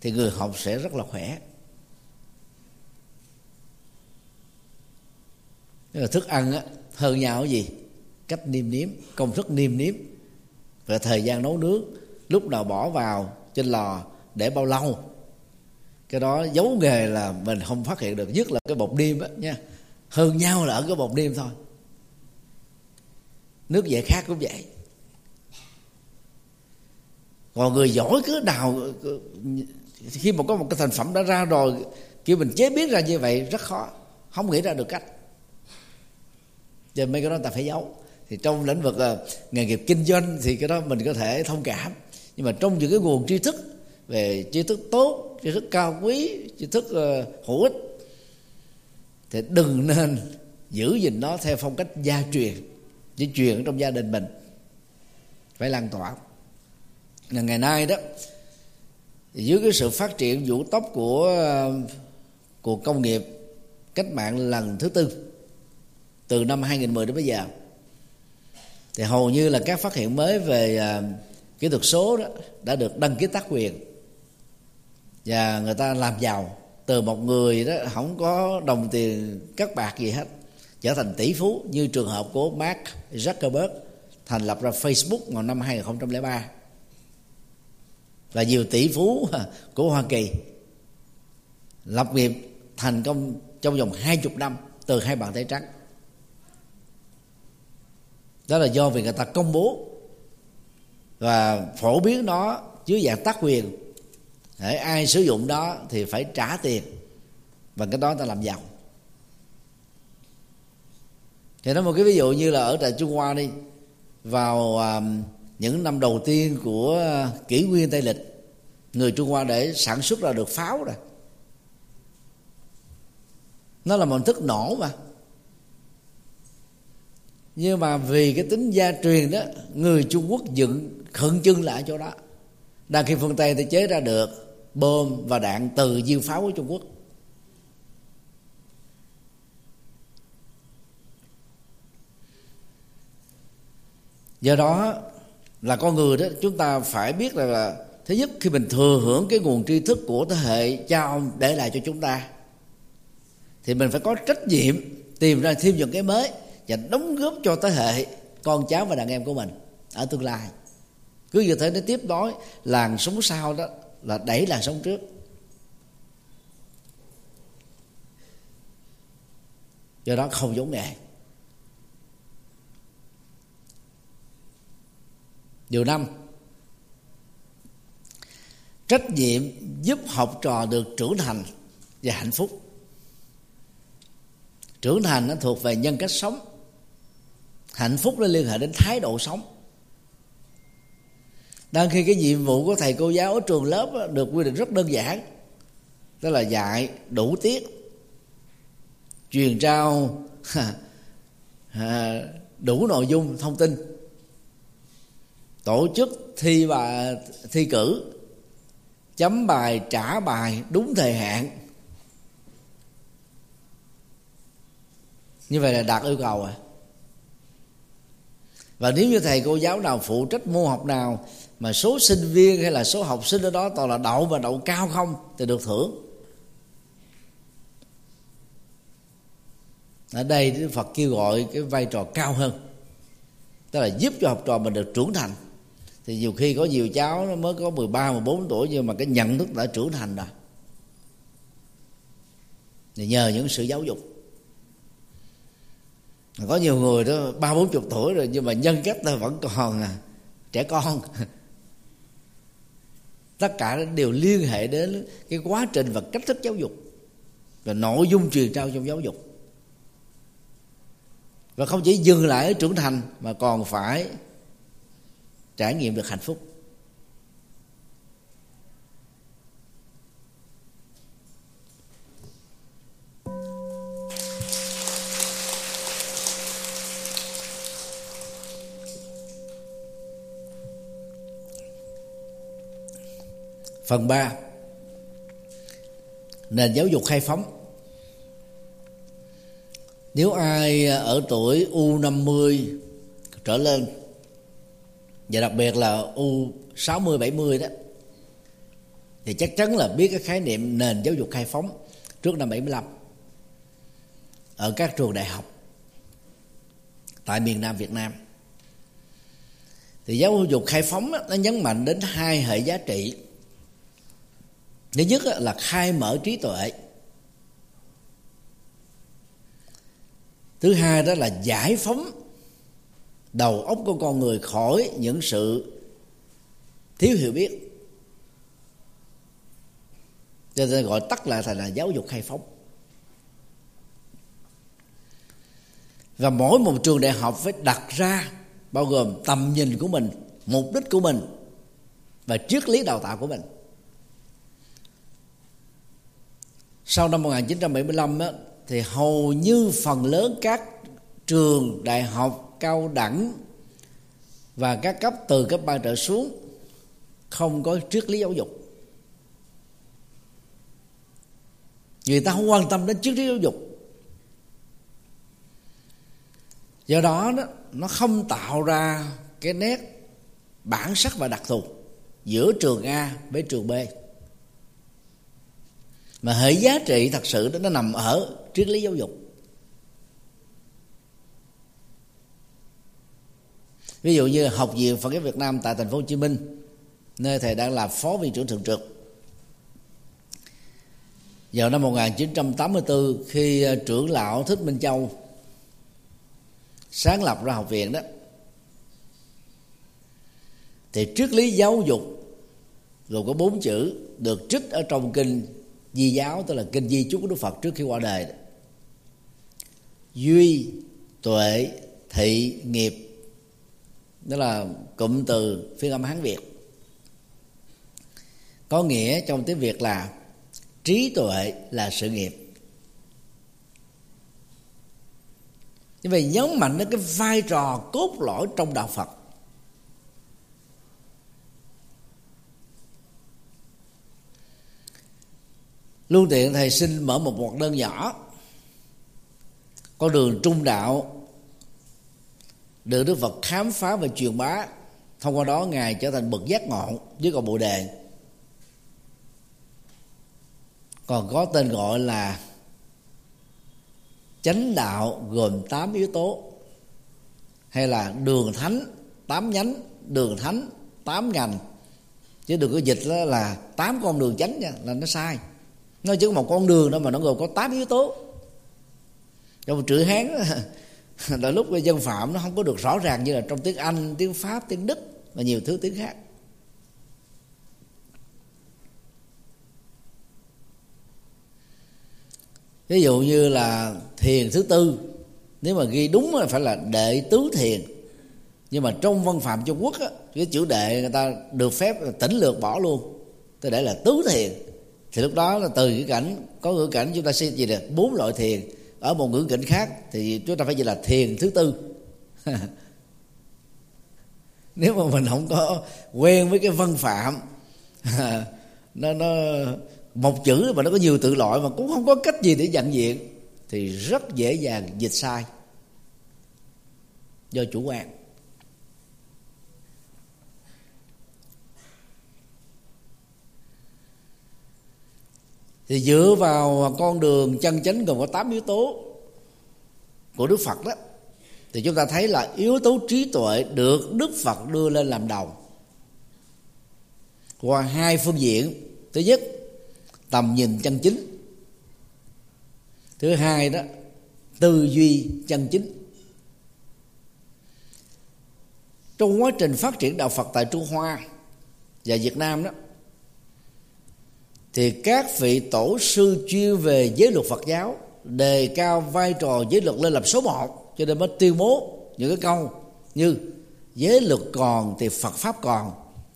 thì người học sẽ rất là khỏe. Tức là thức ăn á, hơn nhau cái gì? Cách niêm nếm công thức niêm nếm và thời gian nấu nướng. Lúc nào bỏ vào trên lò để bao lâu? Cái đó giấu nghề là mình không phát hiện được nhất là cái bột niêm á nha hơn nhau là ở cái bột đêm thôi. Nước dạy khác cũng vậy. Còn người giỏi cứ đào khi mà có một cái thành phẩm đã ra rồi kêu mình chế biến ra như vậy rất khó. Không nghĩ ra được cách. Cho mấy cái đó ta phải giấu. Thì trong lĩnh vực ờ, nghề nghiệp kinh doanh thì cái đó mình có thể thông cảm. Nhưng mà trong những cái nguồn tri thức về tri thức tốt, tri thức cao quý, tri thức ờ, hữu ích thì đừng nên giữ gìn nó theo phong cách gia truyền chỉ truyền trong gia đình mình. Phải lan tỏa. Ngày nay đó, dưới cái sự phát triển vũ tốc của cuộc công nghiệp cách mạng lần thứ tư, từ năm 2010 đến bây giờ, thì hầu như là các phát hiện mới về à, kỹ thuật số đó đã được đăng ký tác quyền. Và người ta làm giàu từ một người đó không có đồng tiền cắt bạc gì hết, trở thành tỷ phú như trường hợp của Mark Zuckerberg thành lập ra Facebook vào năm 2003 và nhiều tỷ phú của Hoa Kỳ lập nghiệp thành công trong vòng hai chục năm từ hai bàn tay trắng. Đó là do vì người ta công bố và phổ biến nó dưới dạng tác quyền để ai sử dụng đó thì phải trả tiền. Và cái đó ta làm giàu. Thì nói một cái ví dụ như là ở tại Trung Hoa đi, vào à, những năm đầu tiên của kỷ nguyên Tây lịch, người Trung Hoa để sản xuất ra được pháo rồi. Nó là một hình thức nổ mà. Nhưng mà vì cái tính gia truyền đó, người Trung Quốc dựng, khẩn trưng lại chỗ đó. Đang khi phương Tây thì chế ra được bom và đạn từ diêu pháo của Trung Quốc. Do đó là con người đó chúng ta phải biết là, là thứ nhất khi mình thừa hưởng cái nguồn tri thức của thế hệ cha ông để lại cho chúng ta thì mình phải có trách nhiệm tìm ra thêm những cái mới và đóng góp cho thế hệ con cháu và đàn em của mình ở tương lai. Cứ như thế nó tiếp nối làn sống sau đó là đẩy làn sống trước. Do đó không giống nghề điều năm, trách nhiệm giúp học trò được trưởng thành và hạnh phúc. Trưởng thành nó thuộc về nhân cách sống. Hạnh phúc nó liên hệ đến thái độ sống đang khi cái nhiệm vụ của thầy cô giáo ở trường lớp được quy định rất đơn giản. Đó là dạy đủ tiết. Truyền trao đủ nội dung thông tin. Tổ chức thi và thi cử. Chấm bài, trả bài đúng thời hạn. Như vậy là đạt yêu cầu à. Và nếu như thầy cô giáo nào phụ trách môn học nào mà số sinh viên hay là số học sinh ở đó toàn là đậu và đậu cao không thì được thưởng. Ở đây Đức Phật kêu gọi cái vai trò cao hơn. Tức là giúp cho học trò mình được trưởng thành. Thì nhiều khi có nhiều cháu nó mới có 13, 14 tuổi nhưng mà cái nhận thức đã trưởng thành rồi. Thì nhờ những sự giáo dục. Có nhiều người đó ba bốn chục tuổi rồi nhưng mà nhân cách ta vẫn còn à, trẻ con tất cả đều liên hệ đến cái quá trình và cách thức giáo dục. Và nội dung truyền trao trong giáo dục. Và không chỉ dừng lại ở trưởng thành, mà còn phải trải nghiệm được hạnh phúc. Phần 3 nền giáo dục khai phóng. Nếu ai ở tuổi U50 trở lên, và đặc biệt là U 60 70 đó, thì chắc chắn là biết cái khái niệm nền giáo dục khai phóng trước năm 75 ở các trường đại học tại miền Nam Việt Nam. Thì giáo dục khai phóng nó nhấn mạnh đến hai hệ giá trị thứ nhất là khai mở trí tuệ. Thứ hai đó là giải phóng đầu óc của con người khỏi những sự thiếu hiểu biết. Cho nên gọi tắt lại thành là giáo dục khai phóng. Và mỗi một trường đại học phải đặt ra bao gồm tầm nhìn của mình, mục đích của mình và triết lý đào tạo của mình. Sau năm 1975 á, thì hầu như phần lớn các trường đại học cao đẳng và các cấp từ cấp ba trở xuống không có triết lý giáo dục. Người ta không quan tâm đến triết lý giáo dục. Do đó đó nó không tạo ra cái nét bản sắc và đặc thù giữa trường A với trường B mà hệ giá trị thật sự đó, nó nằm ở triết lý giáo dục. Ví dụ như học viện Phật giáo Việt Nam tại thành phố Hồ Chí Minh, nơi thầy đang là phó viện trưởng thường trực. Vào năm 1984 khi ờ, trưởng lão Thích Minh Châu sáng lập ra học viện đó, thì triết lý giáo dục gồm có bốn chữ được trích ở trong kinh di giáo, tức là kinh di chúc của đức phật trước khi qua đời. Duy, tuệ, thị, nghiệp. Đó là cụm từ phiên âm hán việt. Có nghĩa trong tiếng việt là trí tuệ là sự nghiệp. Như vậy nhấn mạnh đến cái vai trò cốt lõi trong đạo phật. Luôn tiện thầy xin mở một hoạt đơn nhỏ. Con đường trung đạo được đức phật khám phá và truyền bá. Thông qua đó, ngài trở thành bậc giác ngọn với còn bồ đề. Còn có tên gọi là chánh đạo gồm 8 yếu tố. Hay là đường thánh, tám nhánh, đường thánh, tám ngành. Chứ đừng có dịch đó là tám con đường chánh nha, là nó sai nó chỉ có một con đường đó mà nó gồm có tám yếu tố. Trong chữ hán là lúc dân phạm nó không có được rõ ràng như là trong tiếng anh tiếng pháp tiếng đức và nhiều thứ tiếng khác. Ví dụ như là thiền thứ tư nếu mà ghi đúng là phải là đệ tứ thiền. Nhưng mà trong văn phạm trung quốc á, cái chữ đệ người ta được phép tỉnh lược bỏ luôn tôi để là tứ thiền thì lúc đó là từ cái cảnh, có ngữ cảnh chúng ta sẽ gì được bốn loại thiền. Ở một ngữ cảnh khác thì chúng ta phải gì là thiền thứ tư. Nếu mà mình không có quen với cái văn phạm, nó nó, một chữ mà nó có nhiều tự loại mà cũng không có cách gì để nhận diện, thì rất dễ dàng dịch sai do chủ quan. Thì dựa vào con đường chân chánh gồm có 8 yếu tố của Đức Phật đó, thì chúng ta thấy là yếu tố trí tuệ được Đức Phật đưa lên làm đầu. Qua hai phương diện. Thứ nhất, tầm nhìn chân chính. Thứ hai đó, tư duy chân chính. Trong quá trình phát triển đạo Phật tại Trung Hoa và Việt Nam đó thì các vị tổ sư chuyên về giới luật Phật giáo đề cao vai trò giới luật lên làm số một cho nên mới tuyên bố những cái câu như giới luật còn thì Phật pháp còn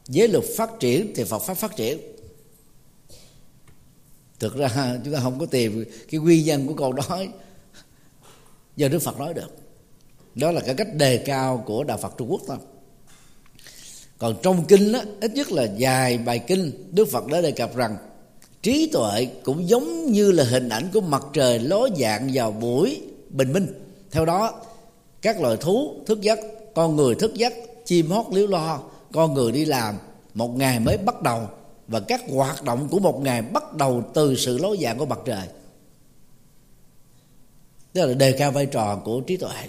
giới luật phát triển thì Phật pháp phát triển. Thực ra chúng ta không có tìm cái nguyên nhân của câu đó do Đức Phật nói được. Đó là cái cách đề cao của đạo Phật Trung Quốc thôi. Còn trong kinh đó, ít nhất là dài bài kinh Đức Phật đã đề cập rằng trí tuệ cũng giống như là hình ảnh của mặt trời ló dạng vào buổi bình minh. Theo đó, các loài thú thức giấc, con người thức giấc, chim hót liếu lo, con người đi làm, một ngày mới bắt đầu và các hoạt động của một ngày bắt đầu từ sự ló dạng của mặt trời. Tức là đề cao vai trò của trí tuệ.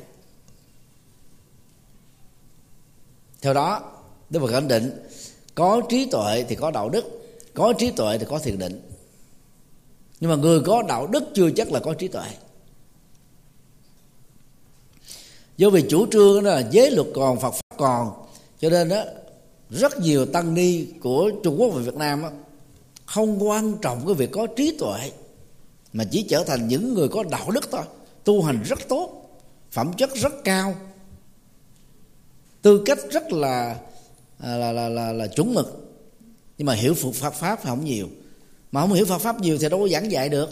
Theo đó, Đức Phật khẳng định, có trí tuệ thì có đạo đức có trí tuệ thì có thiền định. Nhưng mà người có đạo đức chưa chắc là có trí tuệ. Do vì chủ trương đó là giới luật còn phật pháp còn cho nên đó rất nhiều tăng ni của trung quốc và việt nam đó, không quan trọng cái việc có trí tuệ mà chỉ trở thành những người có đạo đức thôi. Tu hành rất tốt phẩm chất rất cao. Tư cách rất là là là là, là, là chuẩn mực nhưng mà hiểu Phật pháp pháp không nhiều. Mà không hiểu Phật pháp nhiều thì đâu có giảng dạy được.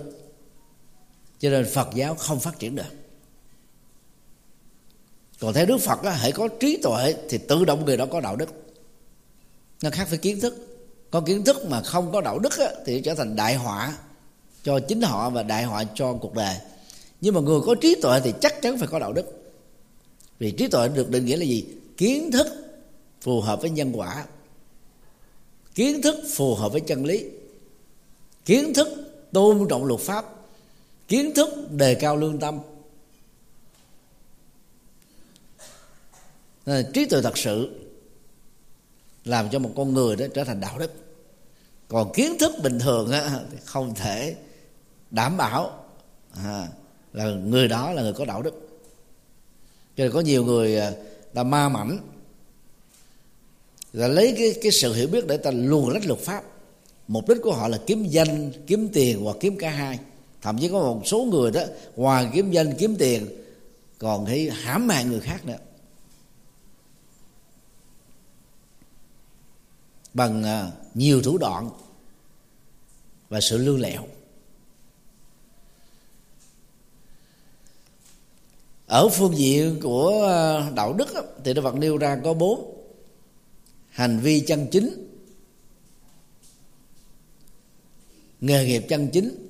Cho nên Phật giáo không phát triển được. Còn theo Đức Phật á, hãy có trí tuệ thì tự động người đó có đạo đức. Nó khác với kiến thức. Có kiến thức mà không có đạo đức á, thì trở thành đại họa cho chính họ và đại họa cho cuộc đời. Nhưng mà người có trí tuệ thì chắc chắn phải có đạo đức. Vì trí tuệ được định nghĩa là gì? Kiến thức phù hợp với nhân quả kiến thức phù hợp với chân lý. Kiến thức tôn trọng luật pháp. Kiến thức đề cao lương tâm. Nên trí tuệ thật sự làm cho một con người đó trở thành đạo đức. Còn kiến thức bình thường á, thì không thể đảm bảo à, là người đó là người có đạo đức. Cho nên có nhiều người à, ta ma mảnh là lấy cái cái sự hiểu biết để ta luồn lách luật pháp. Mục đích của họ là kiếm danh, kiếm tiền hoặc kiếm cả hai. Thậm chí có một số người đó, ngoài kiếm danh, kiếm tiền, còn thấy hãm hại người khác nữa. Bằng à, nhiều thủ đoạn và sự lưu lẹo. Ở phương diện của à, đạo đức thì Đức Phật nêu ra có bốn hành vi chân chính. Nghề nghiệp chân chính.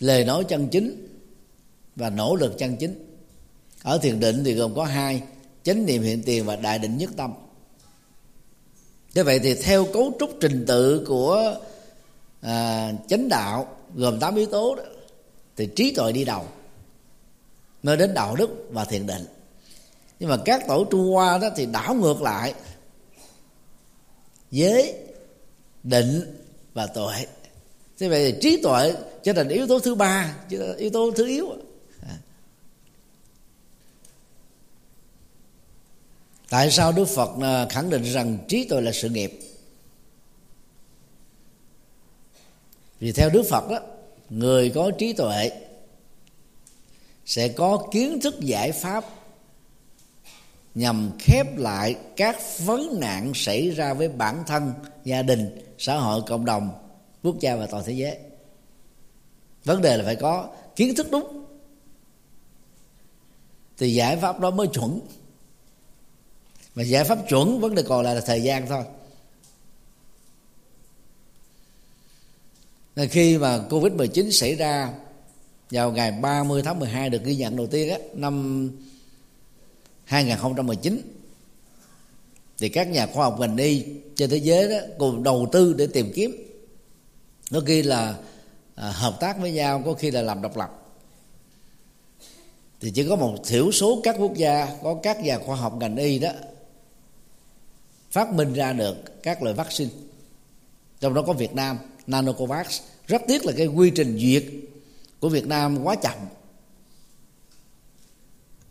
Lời nói chân chính và nỗ lực chân chính. Ở thiền định thì gồm có hai chánh niệm hiện tiền và đại định nhất tâm. Thế vậy thì theo cấu trúc trình tự của à, chánh đạo gồm 8 yếu tố đó, thì trí tuệ đi đầu mới đến đạo đức và thiền định nhưng mà các tổ trung hoa đó thì đảo ngược lại giới định và tuệ thế vậy thì trí tuệ trở thành yếu tố thứ ba, chứ yếu tố thứ yếu à. tại sao đức phật à, khẳng định rằng trí tuệ là sự nghiệp vì theo đức phật đó, người có trí tuệ sẽ có kiến thức giải pháp nhằm khép lại các vấn nạn xảy ra với bản thân gia đình xã hội cộng đồng quốc gia và toàn thế giới. Vấn đề là phải có kiến thức đúng thì giải pháp đó mới chuẩn. Mà giải pháp chuẩn vấn đề còn lại là thời gian thôi. Nên khi mà Covid-19 xảy ra vào ngày 30 tháng 12 được ghi nhận đầu tiên á, năm 2019 thì các nhà khoa học ngành y trên thế giới đó cùng đầu tư để tìm kiếm. Có khi là à, hợp tác với nhau có khi là làm độc lập. Thì chỉ có một thiểu số các quốc gia có các nhà khoa học ngành y đó phát minh ra được các loại vaccine. Trong đó có Việt Nam Nanocovax. Rất tiếc là cái quy trình duyệt của Việt Nam quá chậm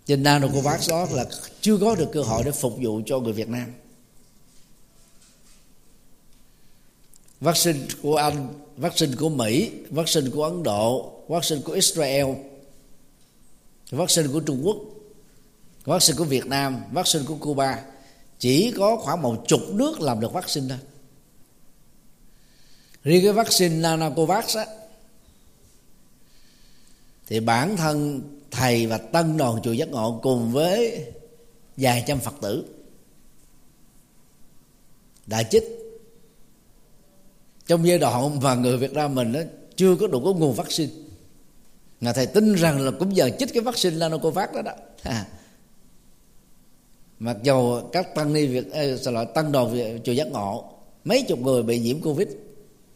trên Nanocovax đó là chưa có được cơ hội để phục vụ cho người Việt Nam. Vaccine của Anh, vaccine của Mỹ, vaccine của Ấn Độ, vaccine của Israel, vaccine của Trung Quốc, vaccine của Việt Nam, vaccine của Cuba. Chỉ có khoảng một chục nước làm được vaccine thôi. Riêng cái vaccine Nanocovax á, thì bản thân thầy và tân đoàn chùa giác ngộ cùng với vài trăm phật tử. Đã chích. Trong giai đoạn mà người Việt Nam mình đó, chưa có đủ có nguồn vaccine. Là thầy tin rằng là cũng giờ chích cái vaccine Nanocovax đó đó. À. mặc dù các tăng ni Việt ê, xin lỗi tăng đoàn chùa giác ngộ mấy chục người bị nhiễm covid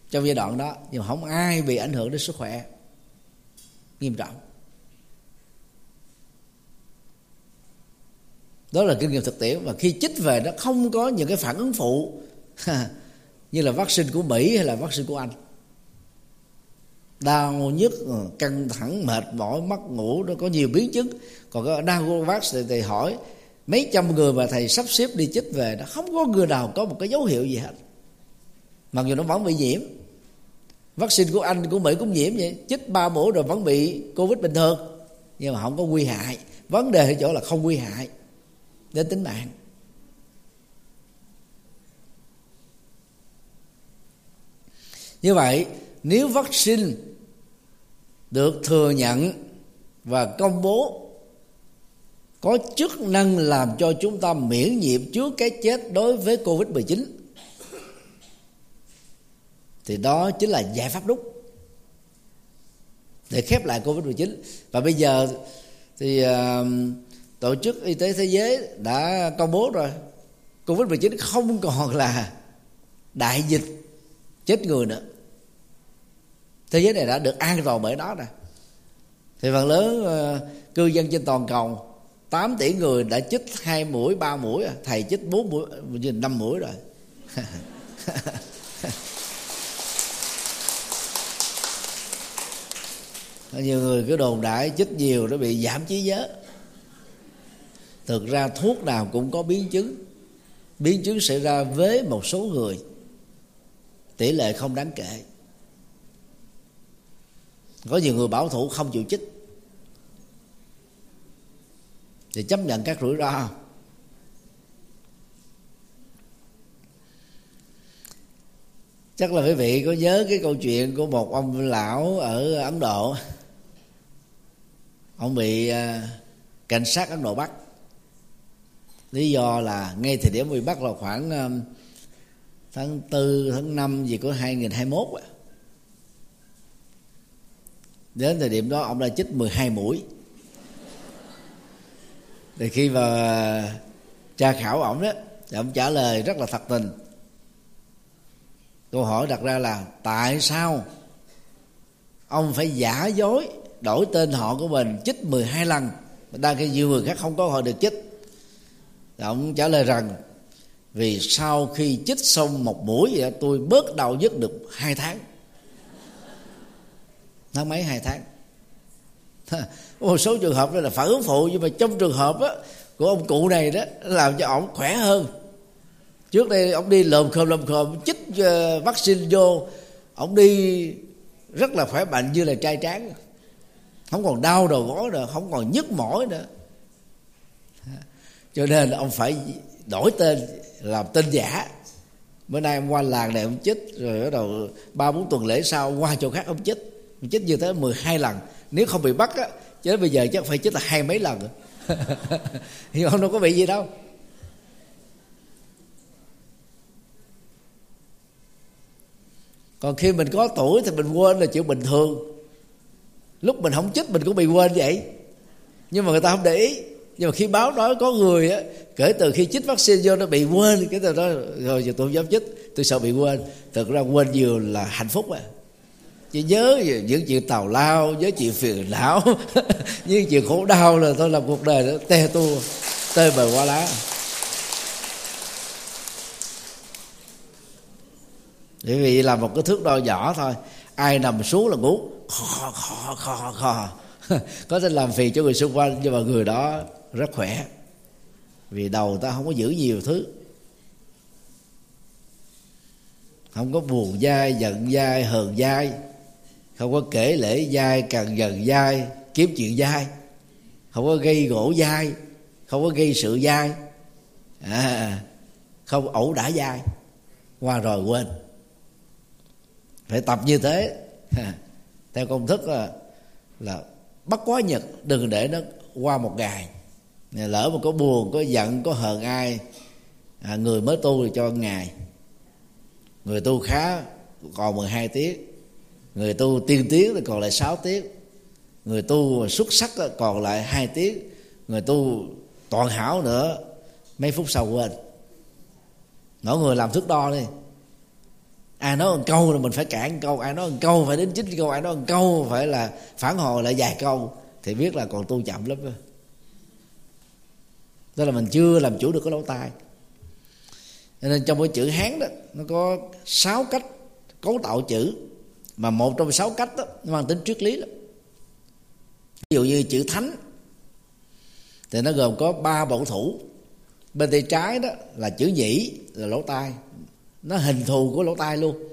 trong giai đoạn đó nhưng mà không ai bị ảnh hưởng đến sức khỏe nghiêm trọng. Đó là kinh nghiệm thực tiễn. Và khi chích về nó không có những cái phản ứng phụ. Như là vaccine của Mỹ hay là vaccine của Anh. Đau nhức ờ, căng thẳng mệt mỏi mất ngủ nó có nhiều biến chứng. Còn cái đau vaccine thì, thầy hỏi mấy trăm người mà thầy sắp xếp đi chích về nó không có người nào có một cái dấu hiệu gì hết. Mặc dù nó vẫn bị nhiễm. Vaccine của anh của mỹ cũng nhiễm vậy. Chích ba mũi rồi vẫn bị covid bình thường. Nhưng mà không có nguy hại. Vấn đề ở chỗ là không nguy hại đến tính mạng. Như vậy nếu vaccine được thừa nhận và công bố có chức năng làm cho chúng ta miễn nhiễm trước cái chết đối với Covid-19 thì đó chính là giải pháp đúng để khép lại covid 19 và bây giờ thì uh, tổ chức y tế thế giới đã công bố rồi. Covid 19 không còn là đại dịch chết người nữa. Thế giới này đã được an toàn bởi nó rồi. Thì phần lớn uh, cư dân trên toàn cầu 8 tỷ người đã chích hai mũi ba mũi à. thầy chích bốn mũi năm mũi rồi. Nhiều người cứ đồn đại chích nhiều nó bị giảm trí nhớ thực ra thuốc nào cũng có biến chứng. Biến chứng xảy ra với một số người. Tỷ lệ không đáng kể. Có nhiều người bảo thủ không chịu chích. Thì chấp nhận các rủi ro. Chắc là quý vị có nhớ cái câu chuyện của một ông lão ở ấn độ. Ông bị à, cảnh sát ấn độ bắt lý do là ngay thời điểm bị bắt là khoảng um, tháng tư, tháng năm gì của 2021 đến thời điểm đó ông đã chích 12 mũi. Thì khi mà tra khảo ổng đó, thì ông trả lời rất là thật tình. Câu hỏi đặt ra là tại sao ông phải giả dối đổi tên họ của mình chích 12 lần? Đang khi nhiều người khác không có họ được chích ông trả lời rằng vì sau khi chích xong một mũi vậy tôi bớt đau nhức được hai tháng. Tháng mấy? Hai tháng. Một số trường hợp đó là phản ứng phụ nhưng mà trong trường hợp đó, của ông cụ này đó làm cho ổng khỏe hơn. Trước đây ông đi lồm khồm lồm khồm chích uh, vaccine vô ông đi rất là khỏe mạnh như là trai tráng. Không còn đau đầu gối nữa không còn nhức mỏi nữa cho nên ông phải đổi tên làm tên giả. Bữa nay ông qua làng này ông chết rồi bắt đầu ba bốn tuần lễ sau qua chỗ khác ông chết, ông chết như thế 12 lần. Nếu không bị bắt á chứ bây giờ chắc phải chết là hai mấy lần. Thì ông đâu có bị gì đâu. Còn khi mình có tuổi thì mình quên là chuyện bình thường. Lúc mình không chết mình cũng bị quên vậy. Nhưng mà người ta không để ý nhưng mà khi báo nói có người á, kể từ khi chích vaccine vô nó bị quên, cái từ đó rồi giờ tôi không dám chích, tôi sợ bị quên. Thực ra quên nhiều là hạnh phúc à. Chỉ nhớ những chuyện tào lao, nhớ chuyện phiền não, những chuyện khổ đau là tôi làm cuộc đời nó te tu tê bời quá lá. Bởi vì là một cái thước đo nhỏ thôi, ai nằm xuống là ngủ khò khò khò khò có thể làm phiền cho người xung quanh, nhưng mà người đó rất khỏe. Vì đầu ta không có giữ nhiều thứ. Không có buồn dai giận dai hờn dai. Không có kể lễ dai càng dần dai kiếm chuyện dai. Không có gây gỗ dai không có gây sự dai. À, không ẩu đả dai. Qua rồi quên. Phải tập như thế. Theo công thức là, là bắt quá nhật đừng để nó qua một ngày lỡ mà có buồn có giận có hờn ai à, người mới tu thì cho ngày người tu khá còn 12 tiếng người tu tiên tiến thì còn lại 6 tiếng người tu xuất sắc còn lại hai tiếng người tu toàn hảo nữa mấy phút sau quên. Mỗi người làm thước đo đi. Ai nói một câu là mình phải cản câu ai nói một câu phải đến chín câu ai nói một câu phải là phản hồi lại vài câu thì biết là còn tu chậm lắm đó tức là mình chưa làm chủ được cái lỗ tai. Nên trong cái chữ hán đó, nó có sáu cách cấu tạo chữ. Mà một trong sáu cách đó, nó mang tính triết lý lắm. Ví dụ như chữ thánh, thì nó gồm có ba bộ thủ. Bên tay trái đó là chữ nhĩ, là lỗ tai. Nó hình thù của lỗ tai luôn.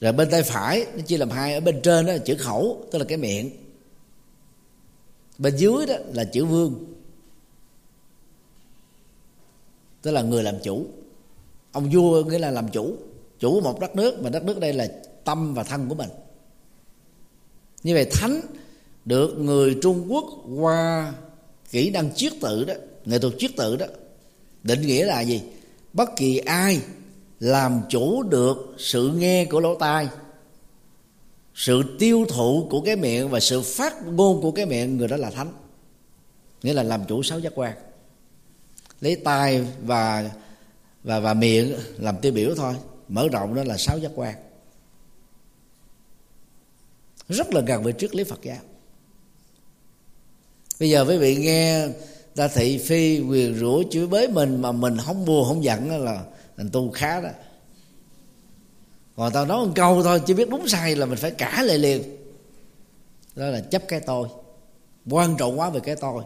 Rồi bên tay phải, nó chia làm hai. Ở bên trên đó là chữ khẩu, tức là cái miệng. Bên dưới đó là chữ vương tức là người làm chủ. Ông vua nghĩa là làm chủ. Chủ một đất nước, mà đất nước đây là tâm và thân của mình. Như vậy thánh được người trung quốc qua kỹ năng chiết tự đó, nghệ thuật chiết tự đó, định nghĩa là gì? Bất kỳ ai làm chủ được sự nghe của lỗ tai, sự tiêu thụ của cái miệng và sự phát ngôn của cái miệng, người đó là thánh. Nghĩa là làm chủ sáu giác quan lấy tai và và và miệng làm tiêu biểu thôi. Mở rộng đó là sáu giác quan. Rất là gần với triết lý Phật giáo. Bây giờ quý vị nghe ta thị phi quyền rủa chửi bới mình mà mình không buồn, không giận là thành tu khá đó. Còn tao nói một câu thôi, chỉ biết đúng sai là mình phải cả lại liền. Đó là chấp cái tôi. Quan trọng quá về cái tôi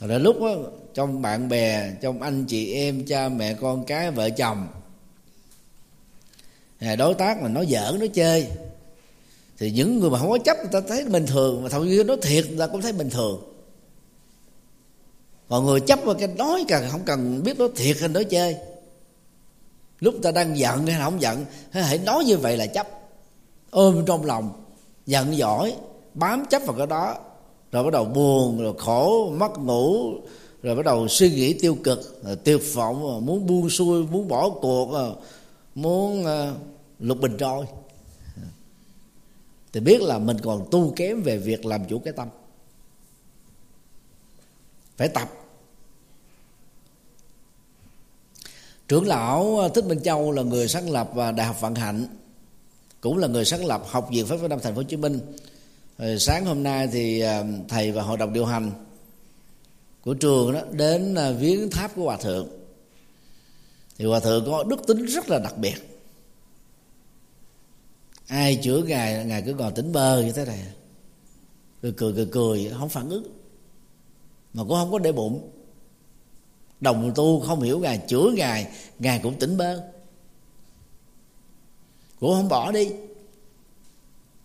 còn đến lúc đó, trong bạn bè trong anh chị em cha mẹ con cái vợ chồng à, đối tác mà nói giỡn nói chơi thì những người mà không có chấp người ta thấy bình thường mà thậm chí nói thiệt người ta cũng thấy bình thường. Còn người chấp vào cái nói cần không cần biết nói thiệt hay nói chơi. Lúc ta đang giận hay không giận hãy nói như vậy là chấp. Ôm trong lòng giận giỏi bám chấp vào cái đó rồi bắt đầu buồn, rồi khổ, mất ngủ, rồi bắt đầu suy nghĩ tiêu cực, rồi tuyệt vọng muốn buông xuôi, muốn bỏ cuộc muốn ờ, lục bình trôi. Thì biết là mình còn tu kém về việc làm chủ cái tâm. Phải tập. Trưởng lão thích minh châu là người sáng lập và đại học vận hạnh, cũng là người sáng lập học viện pháp việt nam thành phố hồ chí minh rồi sáng hôm nay thì ờ, thầy và hội đồng điều hành của trường đó đến ờ, viếng tháp của hòa thượng. Thì hòa thượng có đức tính rất là đặc biệt. Ai chữa ngài ngài cứ ngồi tỉnh bơ như thế này. Cười cười cười cười, không phản ứng. Mà cũng không có để bụng. Đồng tu không hiểu ngài chữa ngài ngài cũng tỉnh bơ. Cũng không bỏ đi.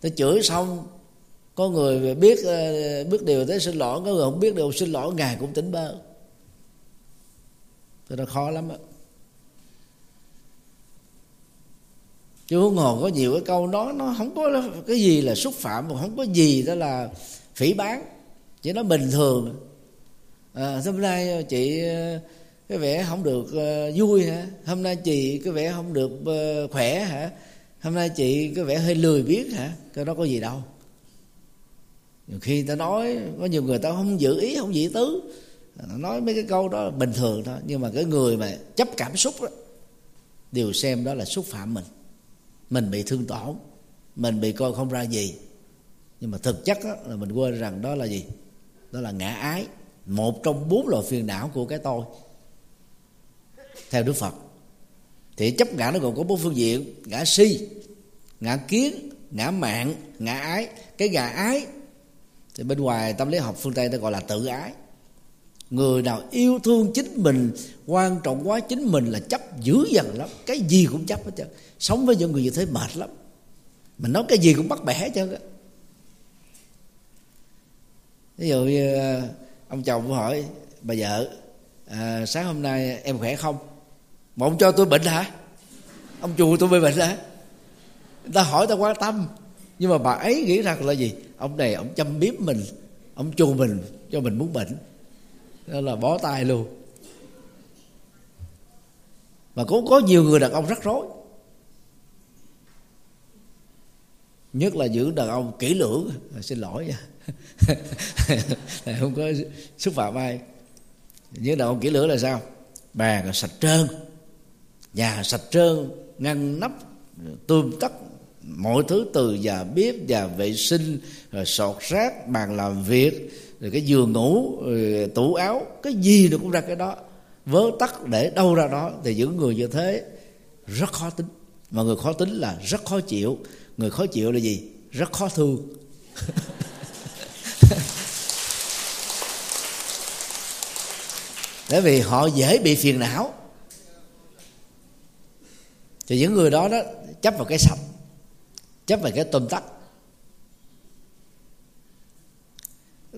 Tôi chửi xong có người biết ờ, biết điều tới xin lỗi có người không biết điều xin lỗi ngài cũng tỉnh bơ. Tôi nó khó lắm á. Chứ huống hồ có nhiều cái câu nói nó không có cái gì là xúc phạm mà không có gì đó là phỉ bán chỉ nó bình thường. À, hôm nay chị ờ, cái vẻ không được uh, vui hả? Hôm nay chị cái vẻ không được uh, khỏe hả? Hôm nay chị cái vẻ hơi lười biếng hả? Cái đó có gì đâu nhiều khi ta nói có nhiều người ta không giữ ý không dị tứ. Nói mấy cái câu đó bình thường thôi. Nhưng mà cái người mà chấp cảm xúc đó đều xem đó là xúc phạm mình. Mình bị thương tổn mình bị coi không ra gì. Nhưng mà thực chất đó, là mình quên rằng đó là gì? Đó là ngã ái một trong bốn loại phiền não của cái tôi. Theo đức phật thì chấp ngã nó còn có bốn phương diện ngã si ngã kiến ngã mạng ngã ái. Cái ngã ái thì bên ngoài tâm lý học phương tây ta gọi là tự ái. Người nào yêu thương chính mình quan trọng quá chính mình là chấp dữ dằn lắm. Cái gì cũng chấp hết trơn. Sống với những người như thế mệt lắm. Mình nói cái gì cũng bắt bẻ chứ ví dụ như ờ, ông chồng hỏi bà vợ à, sáng hôm nay em khỏe không? Mà ông cho tôi bệnh hả? Ông chùa tôi bị bệnh hả? Người ta hỏi ta quan tâm. Nhưng mà bà ấy nghĩ rằng là gì? Ông này ông chăm biếm mình, ông chù mình, cho mình muốn bệnh. Đó là bó tay luôn. Mà cũng có nhiều người đàn ông rắc rối. Nhất là những đàn ông kỹ lưỡng. À, xin lỗi nha. Không có xúc phạm ai. Những đàn ông kỹ lưỡng là sao? Bàn sạch trơn. Nhà sạch trơn, ngăn nắp, tươm tất mọi thứ từ nhà bếp nhà vệ sinh, rồi sọt rác, bàn làm việc, rồi cái giường ngủ, rồi tủ áo, cái gì nó cũng ra cái đó. Vớ tắt để đâu ra đó thì những người như thế rất khó tính. Mà người khó tính là rất khó chịu. Người khó chịu là gì? Rất khó thương. Bởi vì họ dễ bị phiền não. Thì những người đó đó chấp vào cái sạch chấp về cái tôm tắt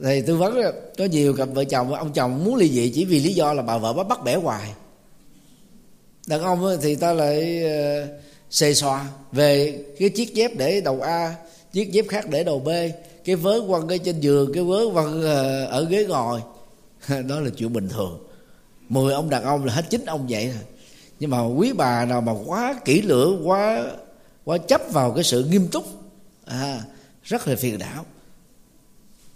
thì tư vấn có nhiều cặp vợ chồng, ông chồng muốn ly dị chỉ vì lý do là bà vợ bắt bắt bẻ hoài. Đàn ông thì ta lại ờ, xề xòa về cái chiếc dép để đầu a, chiếc dép khác để đầu b, cái vớ quăng cái trên giường, cái vớ quăng ờ, ở ghế ngồi. Đó là chuyện bình thường. Mười ông đàn ông là hết chín ông vậy rồi nhưng mà quý bà nào mà quá kỹ lưỡng, quá quá chấp vào cái sự nghiêm túc. À, rất là phiền não.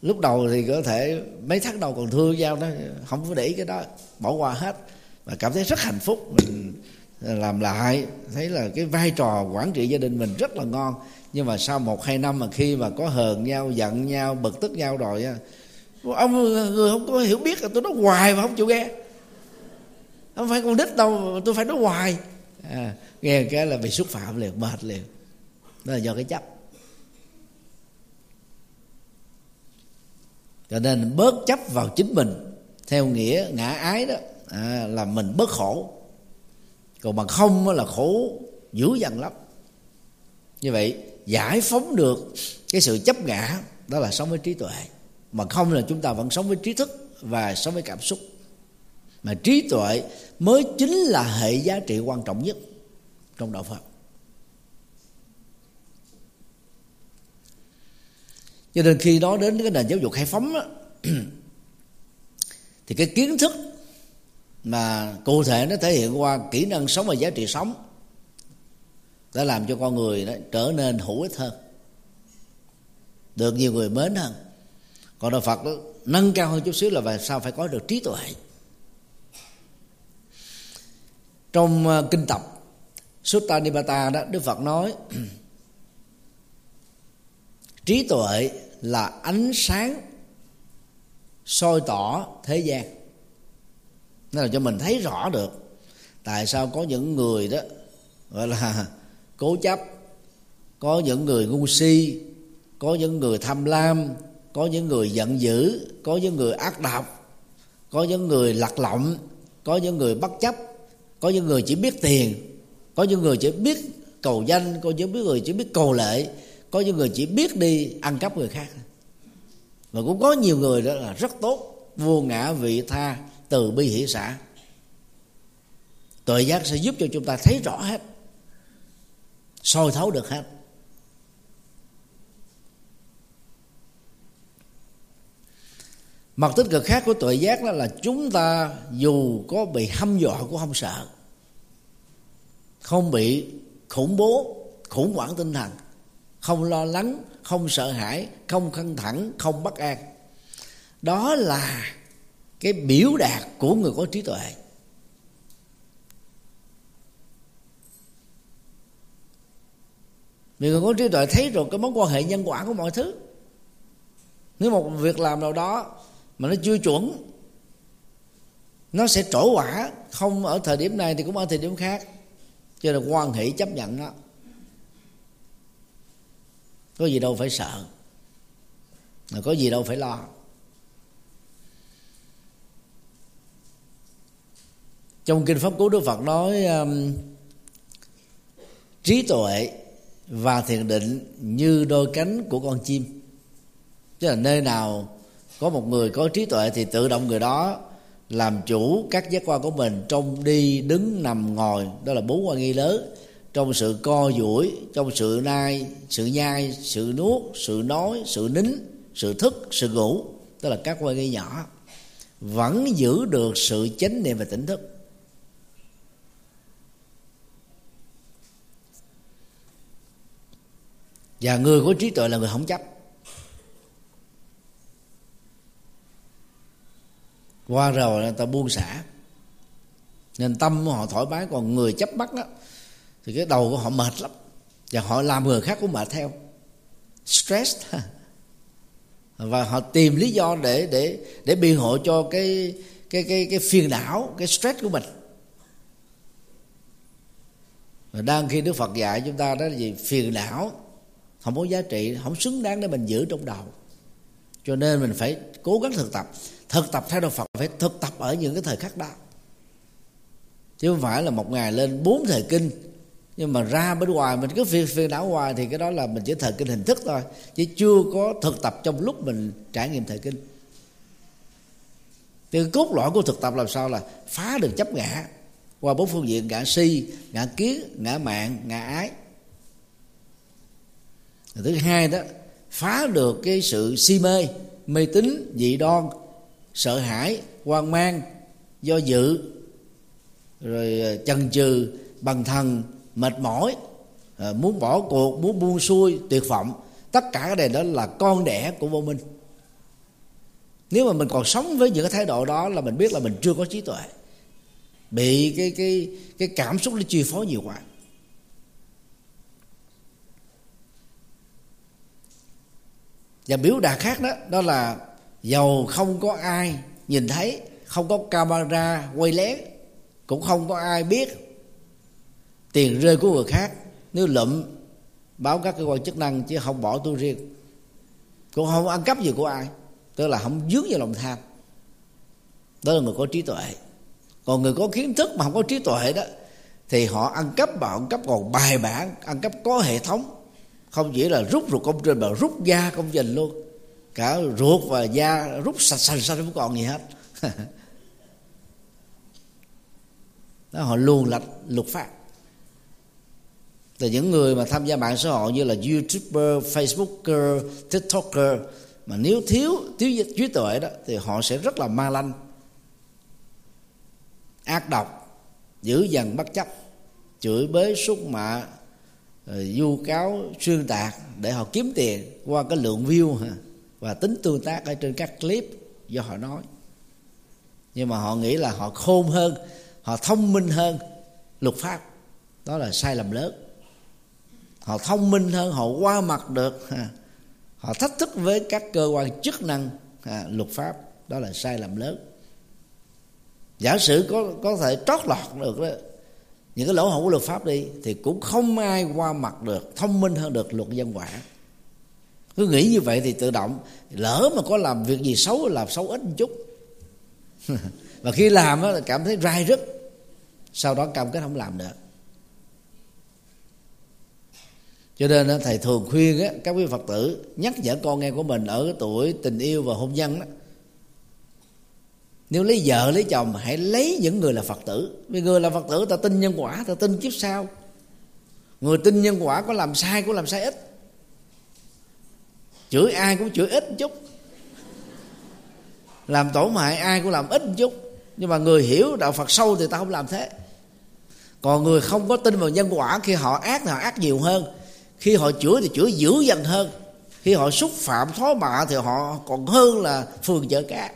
Lúc đầu thì có thể mấy tháng đầu còn thương nhau đó không có để ý cái đó bỏ qua hết. Và cảm thấy rất hạnh phúc mình làm lại thấy là cái vai trò quản trị gia đình mình rất là ngon. Nhưng mà sau một hai năm mà khi mà có hờn nhau giận nhau bực tức nhau rồi ông người không có hiểu biết là tôi nói hoài mà không chịu nghe. Không phải con đích đâu tôi phải nói hoài. À, nghe cái là bị xúc phạm liền mệt liền. Đó là do cái chấp. Cho nên bớt chấp vào chính mình theo nghĩa ngã ái đó à, là mình bớt khổ. Còn bằng không là khổ dữ dằn lắm. Như vậy giải phóng được cái sự chấp ngã đó là sống với trí tuệ. Mà không là chúng ta vẫn sống với trí thức và sống với cảm xúc. Mà trí tuệ mới chính là hệ giá trị quan trọng nhất trong đạo phật. Cho nên khi nói đến cái nền giáo dục khai phóng đó, thì cái kiến thức mà cụ thể nó thể hiện qua kỹ năng sống và giá trị sống đã làm cho con người đó trở nên hữu ích hơn được nhiều người mến hơn. Còn đạo phật đó, nâng cao hơn chút xíu là về sao phải có được trí tuệ. Trong ờ, kinh tập Sutta Nipata đó, Đức Phật nói, trí tuệ là ánh sáng soi tỏ thế gian. Nó là cho mình thấy rõ được tại sao có những người đó, gọi là cố chấp, có những người ngu si, có những người tham lam, có những người giận dữ, có những người ác độc, có những người lạc lọng có những người bất chấp, có những người chỉ biết tiền có những người chỉ biết cầu danh, có những người chỉ biết cầu lệ có những người chỉ biết đi ăn cắp người khác. Và cũng có nhiều người đó là rất tốt, vô ngã vị tha từ bi hỷ xã. Tuệ giác sẽ giúp cho chúng ta thấy rõ hết, soi thấu được hết. Mặt tích cực khác của tuệ giác đó là chúng ta dù có bị hăm dọa cũng không sợ không bị khủng bố, khủng hoảng tinh thần, không lo lắng, không sợ hãi, không căng thẳng, không bất an. Đó là cái biểu đạt của người có trí tuệ. Vì người có trí tuệ thấy rồi cái mối quan hệ nhân quả của mọi thứ. Nếu một việc làm nào đó mà nó chưa chuẩn, nó sẽ trổ quả, không ở thời điểm này thì cũng ở thời điểm khác cho nên quan hệ chấp nhận nó có gì đâu phải sợ. Mà có gì đâu phải lo. Trong kinh pháp cú đức phật nói um, trí tuệ và thiền định như đôi cánh của con chim. Tức là nơi nào có một người có trí tuệ thì tự động người đó làm chủ các giác quan của mình trong đi, đứng, nằm, ngồi. Đó là bốn quan nghi lớn. Trong sự co duỗi, trong sự nai, sự nhai, sự nuốt, sự nói, sự nín, sự thức, sự ngủ. Đó là các quan nghi nhỏ. Vẫn giữ được sự chánh niệm và tỉnh thức. Và người có trí tuệ là người không chấp. Qua rồi người ta buông xả. Nên tâm họ thoải mái, còn người chấp bắt đó thì cái đầu của họ mệt lắm. Và họ làm người khác cũng mệt theo. Stress và họ tìm lý do để để để biện hộ cho cái cái cái cái phiền não, cái stress của mình. Và đang khi Đức Phật dạy chúng ta đó là gì? Phiền não, không có giá trị, không xứng đáng để mình giữ trong đầu. Cho nên mình phải cố gắng thực tập thực tập theo đạo Phật phải thực tập ở những cái thời khắc đó. Chứ không phải là một ngày lên bốn thời kinh, nhưng mà ra bên ngoài, mình cứ phiền phiền não hoài thì cái đó là mình chỉ thời kinh hình thức thôi, chứ chưa có thực tập trong lúc mình trải nghiệm thời kinh. Thì cốt lõi của thực tập làm sao là phá được chấp ngã, qua bốn phương diện, ngã si, ngã kiến, ngã mạng, ngã ái. Thứ hai đó, phá được cái sự si mê mê tín, dị đoan sợ hãi, hoang mang, do dự, rồi ờ, chần chừ bằng thần, mệt mỏi ờ, muốn bỏ cuộc, muốn buông xuôi, tuyệt vọng. Tất cả cái này đó là con đẻ của vô minh. Nếu mà mình còn sống với những cái thái độ đó là mình biết là mình chưa có trí tuệ. Bị cái cái cái cảm xúc nó chi phối nhiều quá. Và biểu đạt khác đó đó là dầu không có ai nhìn thấy, không có camera quay lén, cũng không có ai biết tiền rơi của người khác. Nếu lụm, báo các cơ quan chức năng chứ không bỏ tôi riêng. Cũng không ăn cắp gì của ai. Tức là không dướng vào lòng tham. Đó là người có trí tuệ. Còn người có kiến thức mà không có trí tuệ đó, thì họ ăn cắp mà ăn cắp còn bài bản, ăn cắp có hệ thống. Không chỉ là rút ruột công trình mà rút da công trình luôn cả ruột và da rút sạch sạch sạch, không còn gì hết. Đó, họ luôn lạch luật pháp. Từ những người mà tham gia mạng xã hội như là youtuber, facebooker, tiktoker, mà nếu thiếu thiếu trí tuệ đó, thì họ sẽ rất là ma lanh, ác độc, dữ dằn bất chấp, chửi bới xúc mạ du ờ, cáo, xuyên tạc để họ kiếm tiền qua cái lượng view. và tính tương tác ở trên các clip do họ nói. Nhưng mà họ nghĩ là họ khôn hơn họ thông minh hơn luật pháp. Đó là sai lầm lớn. Họ thông minh hơn họ qua mặt được. Họ thách thức với các cơ quan chức năng à, luật pháp. Đó là sai lầm lớn. Giả sử có có thể trót lọt được đó những cái lỗ hổng của luật pháp đi thì cũng không ai qua mặt được thông minh hơn được luật dân quả cứ nghĩ như vậy thì tự động lỡ mà có làm việc gì xấu làm xấu ít một chút. Và khi làm đó, là cảm thấy rai rứt. Sau đó cam kết không làm được cho nên thầy thường khuyên các quý phật tử nhắc nhở con nghe của mình ở cái tuổi tình yêu và hôn nhân đó nếu lấy vợ lấy chồng hãy lấy những người là phật tử. Vì người là phật tử ta tin nhân quả ta tin kiếp sau. Người tin nhân quả có làm sai cũng làm sai ít chửi ai cũng chửi ít một chút. Làm tổn hại ai cũng làm ít một chút. Nhưng mà người hiểu đạo phật sâu thì ta không làm thế. Còn người không có tin vào nhân quả, khi họ ác thì họ ác nhiều hơn. Khi họ chửi thì chửi dữ dằn hơn. Khi họ xúc phạm, thó bạ thì họ còn hơn là phường chợ cá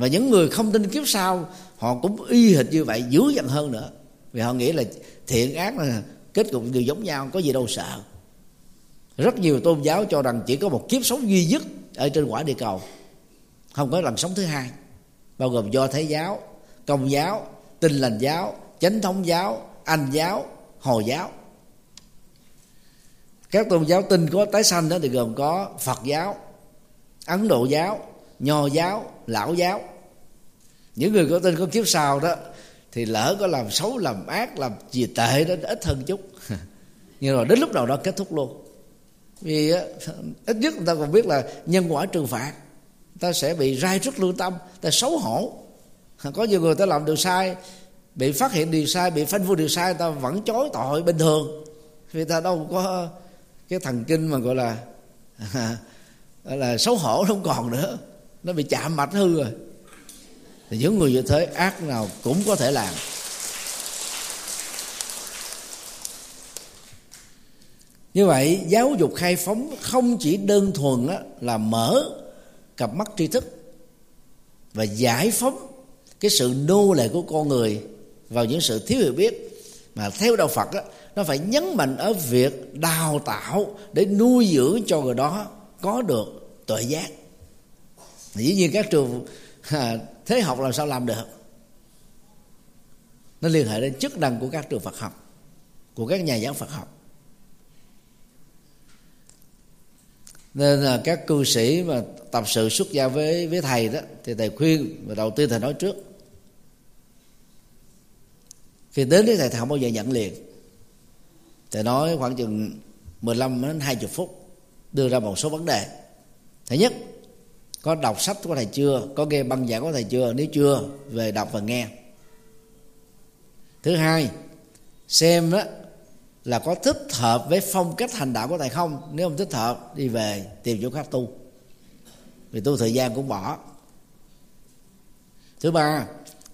và những người không tin kiếp sau, họ cũng y hệt như vậy, dữ dằn hơn nữa. Vì họ nghĩ là thiện ác là kết cục đều giống nhau, có gì đâu sợ rất nhiều tôn giáo cho rằng chỉ có một kiếp sống duy nhất ở trên quả địa cầu, không có lần sống thứ hai. Bao gồm do thái giáo, công giáo, tinh lành giáo, chánh thống giáo, anh giáo, hồi giáo. Các tôn giáo tin có tái sanh đó thì gồm có phật giáo, ấn độ giáo, nho giáo, lão giáo. Những người có tin có kiếp sau đó thì lỡ có làm xấu, làm ác, làm gì tệ đó ít hơn chút. Nhưng rồi đến lúc nào đó kết thúc luôn vì ít nhất người ta còn biết là nhân quả trừng phạt. Ta sẽ bị rai rứt lương tâm ta xấu hổ. Có nhiều người ta làm điều sai, bị phát hiện điều sai, bị phanh phui điều sai ta vẫn chối tội bình thường. Vì ta đâu có cái thần kinh mà gọi là gọi là xấu hổ không còn nữa. Nó bị chạm mạch hư rồi. Thì những người như thế, ác nào cũng có thể làm. Như vậy giáo dục khai phóng không chỉ đơn thuần là mở cặp mắt tri thức và giải phóng cái sự nô lệ của con người vào những sự thiếu hiểu biết mà theo đạo Phật đó, nó phải nhấn mạnh ở việc đào tạo để nuôi dưỡng cho người đó có được tuệ giác. Dĩ nhiên các trường à, thế học làm sao làm được? Nó liên hệ đến chức năng của các trường Phật học của các nhà giảng Phật học. Nên là các cư sĩ mà tập sự xuất gia với với thầy đó, thì thầy khuyên và đầu tiên thầy nói trước. Khi đến với thầy thầy không bao giờ nhận liền. Thầy nói khoảng chừng 15 đến 20 phút, đưa ra một số vấn đề. Thứ nhất, có đọc sách của thầy chưa? Có nghe băng giảng của thầy chưa? Nếu chưa, về đọc và nghe. Thứ hai, xem đó là có thích hợp với phong cách hành đạo của thầy không? Nếu không thích hợp, đi về tìm chỗ khác tu. Vì tu thời gian cũng bỏ. Thứ ba,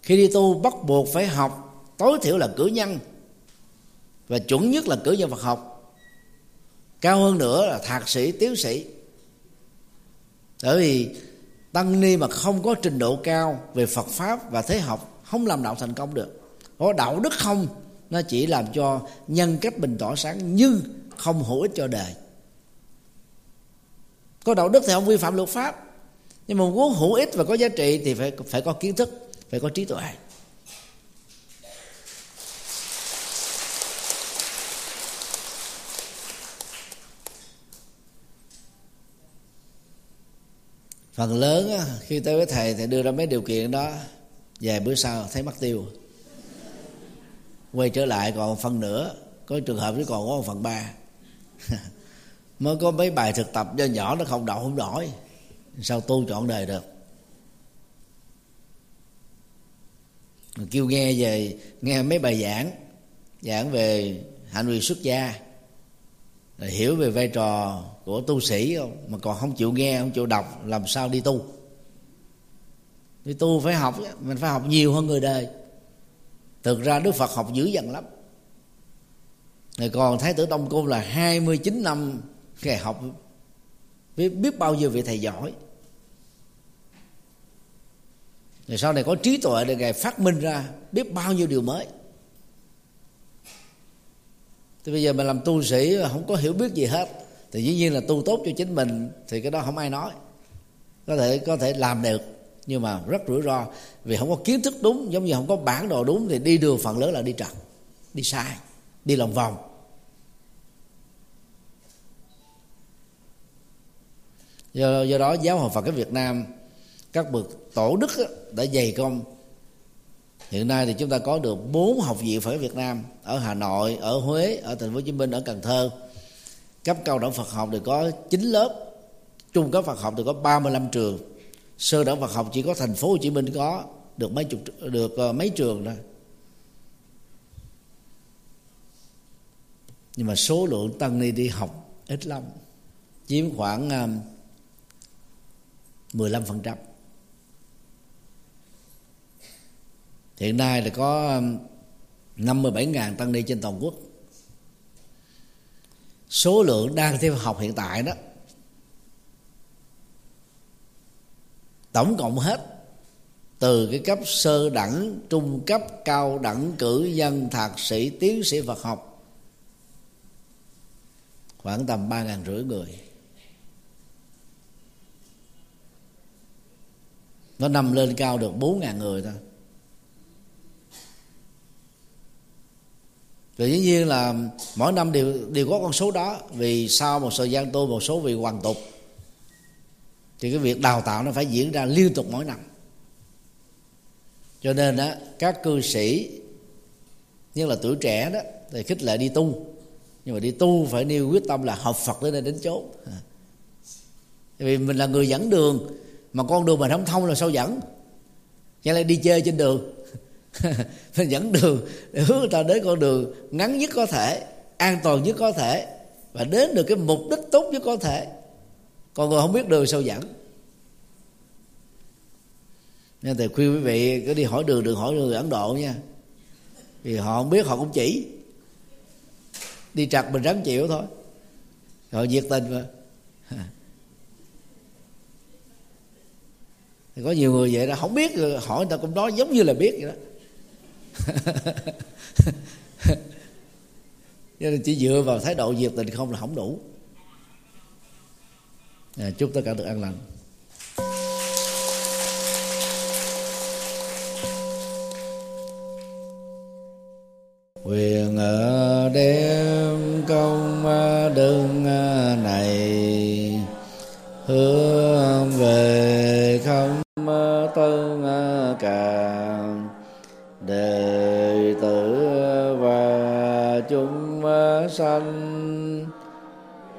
khi đi tu bắt buộc phải học, tối thiểu là cử nhân. Và chuẩn nhất là cử nhân Phật học. Cao hơn nữa là thạc sĩ, tiến sĩ. Bởi vì tăng ni mà không có trình độ cao về Phật pháp và thế học, không làm đạo thành công được. Có đạo đức không nó chỉ làm cho nhân cách mình tỏ sáng nhưng không hữu ích cho đời. Có đạo đức thì không vi phạm luật pháp, nhưng mà muốn hữu ích và có giá trị thì phải phải có kiến thức, phải có trí tuệ. Phần lớn khi tới với thầy thì đưa ra mấy điều kiện đó, vài bữa sau thấy mất tiêu quay trở lại còn phần nữa, có trường hợp chứ còn có một phần ba. Mới có mấy bài thực tập do nhỏ nó không đậu, không nổi sao tu chọn đời được? Mình kêu nghe về, nghe mấy bài giảng giảng về hạnh nguyện xuất gia. Rồi hiểu về vai trò của tu sĩ không? Mà còn không chịu nghe, không chịu đọc, làm sao đi tu? Đi tu phải học mình phải học nhiều hơn người đời thực ra đức phật học dữ dằn lắm. Người còn thái tử đông cung là 29 năm Ngày học biết, biết bao nhiêu vị thầy giỏi. Rồi sau này có trí tuệ để ngài phát minh ra biết bao nhiêu điều mới. Thì bây giờ mình làm tu sĩ không có hiểu biết gì hết thì dĩ nhiên là tu tốt cho chính mình thì cái đó không ai nói. Có thể có thể làm được nhưng mà rất rủi ro vì không có kiến thức đúng giống như không có bản đồ đúng thì đi đường phần lớn là đi trật đi sai đi lòng vòng. Do, do đó giáo hội Phật cái Việt Nam các bậc tổ đức đã dày công. Hiện nay thì chúng ta có được bốn học viện Phật Việt Nam ở Hà Nội ở Huế ở Thành phố Hồ Chí Minh ở Cần Thơ. Cấp cao đẳng Phật học thì có 9 lớp trung cấp Phật học thì có 35 trường sơ đẳng Phật học chỉ có thành phố Hồ Chí Minh có được mấy chục được ờ, mấy trường thôi. Nhưng mà số lượng tăng ni đi học ít lắm, chiếm khoảng ờ, 15% hiện nay là có ờ, 57.000 tăng ni trên toàn quốc. Số lượng đang theo học hiện tại đó tổng cộng hết. Từ cái cấp sơ đẳng, trung cấp, cao đẳng cử nhân, thạc sĩ, tiến sĩ Phật học. Khoảng tầm ba ngàn rưỡi người. Nó nằm lên cao được bốn ngàn người thôi. Rồi dĩ nhiên là mỗi năm đều đều có con số đó, vì sau một thời gian tu, một số vì hoàn tục thì cái việc đào tạo nó phải diễn ra liên tục mỗi năm. Cho nên đó các cư sĩ như là tuổi trẻ đó, thì khích lệ đi tu. Nhưng mà đi tu phải nêu quyết tâm là học Phật tới đây đến chốn. À. Vì mình là người dẫn đường, mà con đường mình không thông là sao dẫn? Chẳng lại đi chơi trên đường. Mình dẫn đường để hướng ta đến con đường ngắn nhất có thể, an toàn nhất có thể, và đến được cái mục đích tốt nhất có thể còn người không biết đường sao dẫn. Nên thầy khuyên quý vị cứ đi hỏi đường đừng hỏi người ấn độ nha. Vì họ không biết, họ cũng chỉ. Đi trật mình ráng chịu thôi. Họ nhiệt tình mà. Thì có nhiều người vậy đó, không biết, hỏi người ta cũng nói giống như là biết vậy đó. Cho nên chỉ dựa vào thái độ nhiệt tình không là không đủ à, chúc tất cả được an lành. Quyền ở đêm công đường này hướng về không tân càng đệ tử và chúng sanh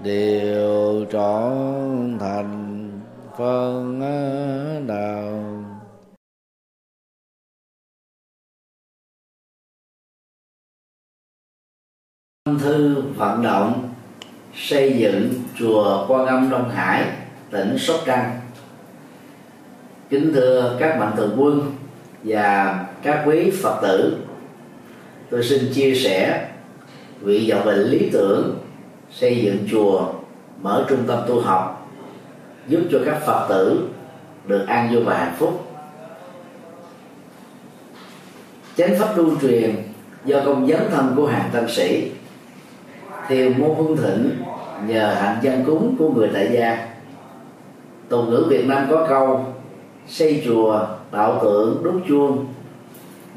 đều trọn thành phân đạo. Thư vận động xây dựng chùa Quan Âm Đông Hải, tỉnh Sóc Trăng. Kính thưa các mạnh thường quân và các quý phật tử, tôi xin chia sẻ vị vọng về lý tưởng xây dựng chùa, mở trung tâm tu học, giúp cho các phật tử được an vui và hạnh phúc. Chánh pháp lưu truyền do công dấn thân của hàng tăng sĩ thiều môn hương thịnh nhờ hạnh dân cúng của người tại gia. Tục ngữ việt nam có câu, xây chùa, tạo tượng đúc chuông.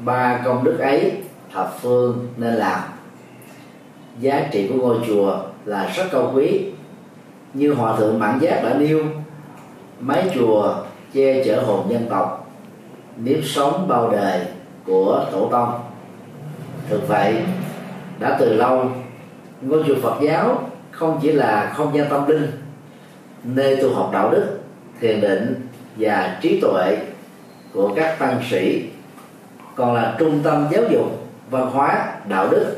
Ba công đức ấy, thập phương nên làm. Giá trị của ngôi chùa là rất cao quý. Như hòa thượng mãn giác đã nêu mái chùa che chở hồn dân tộc, nếp sống bao đời của tổ tông. Thực vậy, đã từ lâu, ngôi chùa phật giáo không chỉ là không gian tâm linh, nơi tu học đạo đức, thiền định và trí tuệ của các tăng sĩ, còn là trung tâm giáo dục, văn hóa, đạo đức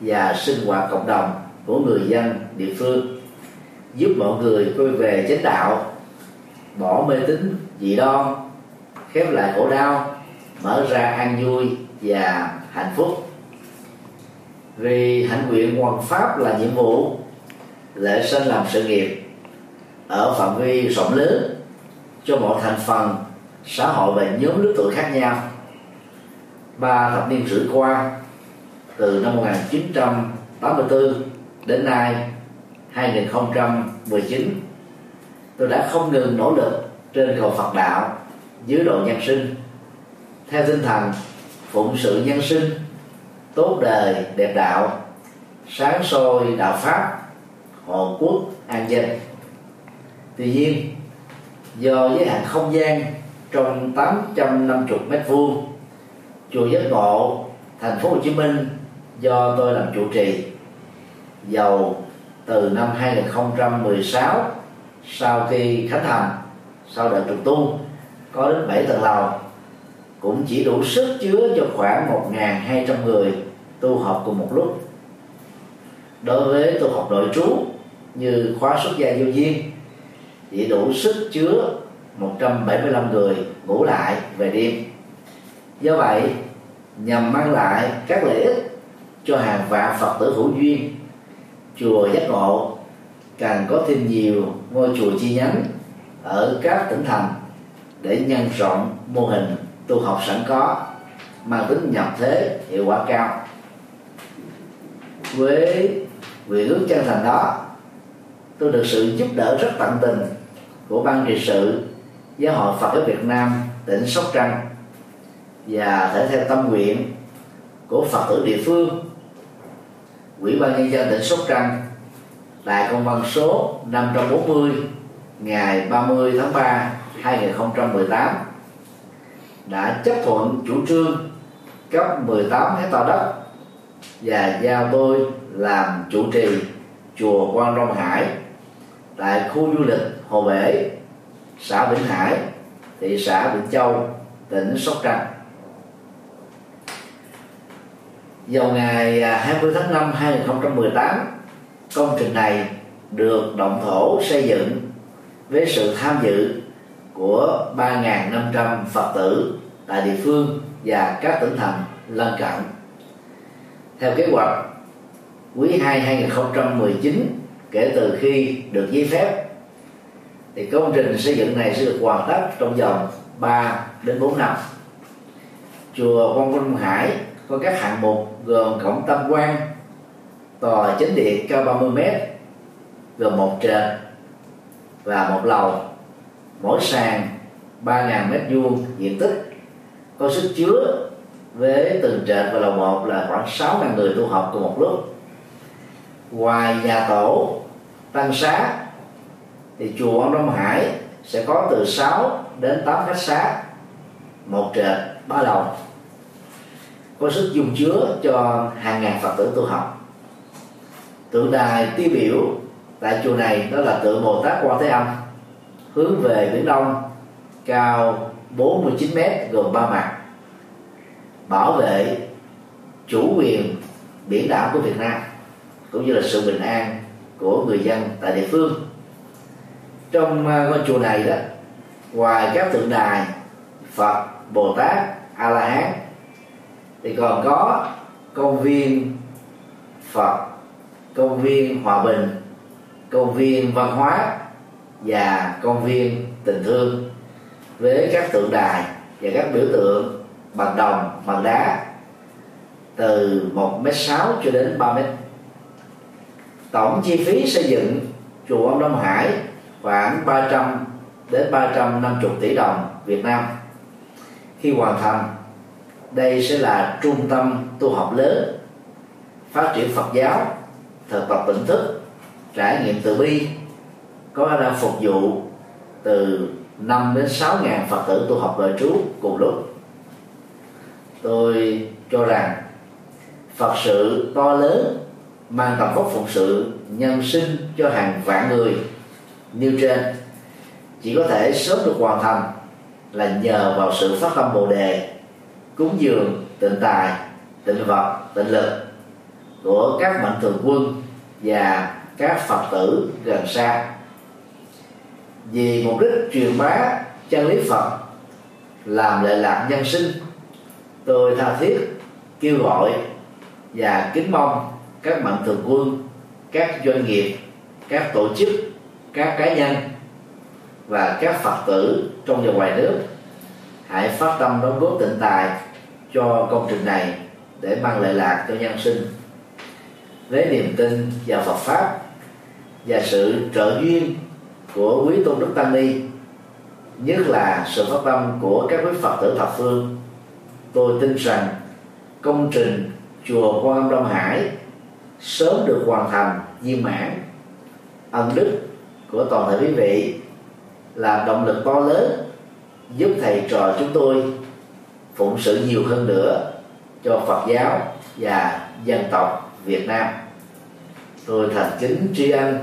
và sinh hoạt cộng đồng của người dân địa phương, giúp mọi người quay về chánh đạo, bỏ mê tín dị đoan, khép lại khổ đau, mở ra an vui và hạnh phúc. Vì hạnh nguyện hoàn pháp là nhiệm vụ, lễ sinh làm sự nghiệp, ở phạm vi rộng lớn, cho mọi thành phần, xã hội và nhóm lứa tuổi khác nhau. Ba thập niên rưỡi qua, từ năm 1984 đến nay 2019 tôi đã không ngừng nỗ lực trên cầu Phật đạo, dưới độ nhân sinh. Theo tinh thần phụng sự nhân sinh, tốt đời, đẹp đạo, sáng soi đạo pháp, hộ quốc an dân. Tuy nhiên, do giới hạn không gian trong 850 mét vuông, chùa giác ngộ, thành phố Hồ Chí Minh do tôi làm chủ trì dầu từ năm 2016 sau khi khánh thành, sau đợt trùng tu, có đến 7 tầng lầu. Cũng chỉ đủ sức chứa cho khoảng 1.200 người tu học cùng một lúc. Đối với tu học nội trú như khóa xuất gia vô duyên, chỉ đủ sức chứa 175 người ngủ lại về đêm. Do vậy, nhằm mang lại các lợi ích cho hàng vạn phật tử hữu duyên chùa giác ngộ. Càng có thêm nhiều ngôi chùa chi nhánh ở các tỉnh thành để nhân rộng mô hình tu học sẵn có, mang tính nhập thế, hiệu quả cao. Với nguyện ước chân thành đó, tôi được sự giúp đỡ rất tận tình của ban trị sự, giáo hội Phật giáo Việt Nam, tỉnh Sóc Trăng và thể theo tâm nguyện của Phật tử địa phương. Ủy ban nhân dân tỉnh Sóc Trăng tại công văn số 540 ngày 30 tháng 3 2018 đã chấp thuận chủ trương cấp 18 hecta đất và giao tôi làm chủ trì chùa Quan Long Hải tại khu du lịch Hồ Bể, xã Vĩnh Hải, thị xã Vĩnh Châu, tỉnh Sóc Trăng. Vào ngày à, 20 tháng 5 2018, công trình này được động thổ xây dựng với sự tham dự của 3.500 Phật tử tại địa phương và các tỉnh thành lân cận. Theo kế hoạch, quý 2 2019 kể từ khi được giấy phép thì công trình xây dựng này sẽ được hoàn tất trong vòng 3 đến 4 năm. Chùa Quang Vinh Hải có các hạng mục gồm cổng tam quan, tòa chính điện cao 30 m gồm một trệt và một lầu. Mỗi sàn 3.000 mét vuông diện tích. Có sức chứa với từng trệt và lầu một là khoảng 6.000 người tu học cùng một lúc. Ngoài nhà tổ tăng xá thì chùa Ông Đông Hải sẽ có từ 6 đến 8 khách xá một trệt ba lầu có sức dung chứa cho hàng ngàn phật tử tu học. Tượng đài tiêu biểu tại chùa này đó là tượng Bồ Tát Quan Thế Âm, hướng về biển đông, cao 49 mét, gồm ba mặt, bảo vệ chủ quyền biển đảo của Việt Nam, cũng như là sự bình an của người dân tại địa phương. Trong à, ngôi chùa này đó, ngoài các tượng đài Phật, Bồ Tát, a la hán thì còn có công viên phật, công viên hòa bình, công viên văn hóa và công viên tình thương với các tượng đài và các biểu tượng bằng đồng, bằng đá từ 1 m sáu cho đến 3 mét. Tổng chi phí xây dựng chùa ông Đông Hải khoảng 300 đến 350 tỷ đồng Việt Nam khi hoàn thành đây sẽ là trung tâm tu học lớn, phát triển Phật giáo, thực tập tỉnh thức, trải nghiệm từ bi, có khả năng phục vụ từ 5 đến 6 ngàn Phật tử tu học đời trú cùng lúc. Tôi cho rằng Phật sự to lớn mang tầm vóc phụng sự nhân sinh cho hàng vạn người như trên, chỉ có thể sớm được hoàn thành là nhờ vào sự phát tâm bồ đề cúng dường tịnh tài tịnh vật tịnh lực của các mạnh thường quân và các phật tử gần xa. Vì mục đích truyền bá chân lý phật, làm lệ lạc nhân sinh, tôi tha thiết kêu gọi và kính mong các mạnh thường quân, các doanh nghiệp, các tổ chức, các cá nhân và các phật tử trong và ngoài nước hãy phát tâm đóng góp tịnh tài cho công trình này để mang lợi lạc cho nhân sinh. Với niềm tin vào Phật pháp và sự trợ duyên của quý tôn đức tăng ni, nhất là sự phát tâm của các quý phật tử thập phương, tôi tin rằng công trình chùa quan âm đông hải sớm được hoàn thành viên mãn. Ân đức của toàn thể quý vị là động lực to lớn giúp thầy trò chúng tôi phụng sự nhiều hơn nữa cho Phật giáo và dân tộc Việt Nam. Tôi thành kính tri ân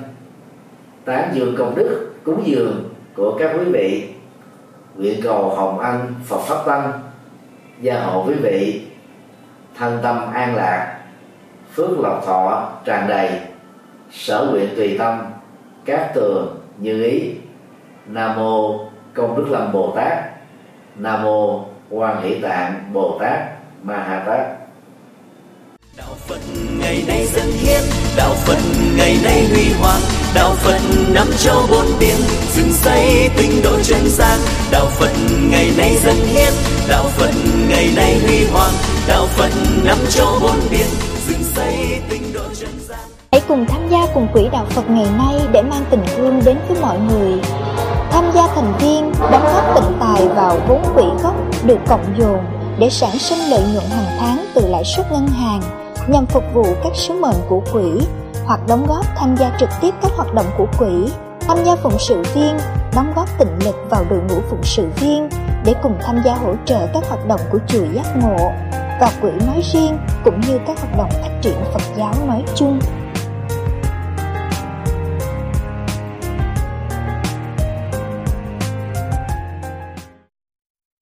tán dương công đức, cúng dường của các quý vị. Nguyện cầu hồng ân Phật pháp tăng gia hộ quý vị, thân tâm an lạc, phước lộc thọ tràn đầy, sở nguyện tùy tâm, các tường như ý. Nam mô công đức lâm bồ tát. Nam mô quan hỷ tạng bồ tát ma ha tát. Đạo phật ngày nay dân hiến đạo phật ngày nay huy hoàng đạo phật năm châu bốn biển dựng xây tinh độ chân gian. Đạo phật ngày nay dân hiến đạo phật ngày nay huy hoàng đạo phật năm châu bốn biển dựng xây tinh độ chân gian. Hãy cùng tham gia cùng quỹ đạo phật ngày nay để mang tình thương đến với mọi người tham gia thành viên, đóng góp tịnh tài vào vốn quỹ gốc được cộng dồn để sản sinh lợi nhuận hàng tháng từ lãi suất ngân hàng nhằm phục vụ các sứ mệnh của quỹ hoặc đóng góp tham gia trực tiếp các hoạt động của quỹ tham gia phụng sự viên, đóng góp tịnh lực vào đội ngũ phụng sự viên để cùng tham gia hỗ trợ các hoạt động của chùa giác ngộ và quỹ nói riêng cũng như các hoạt động phát triển Phật giáo nói chung.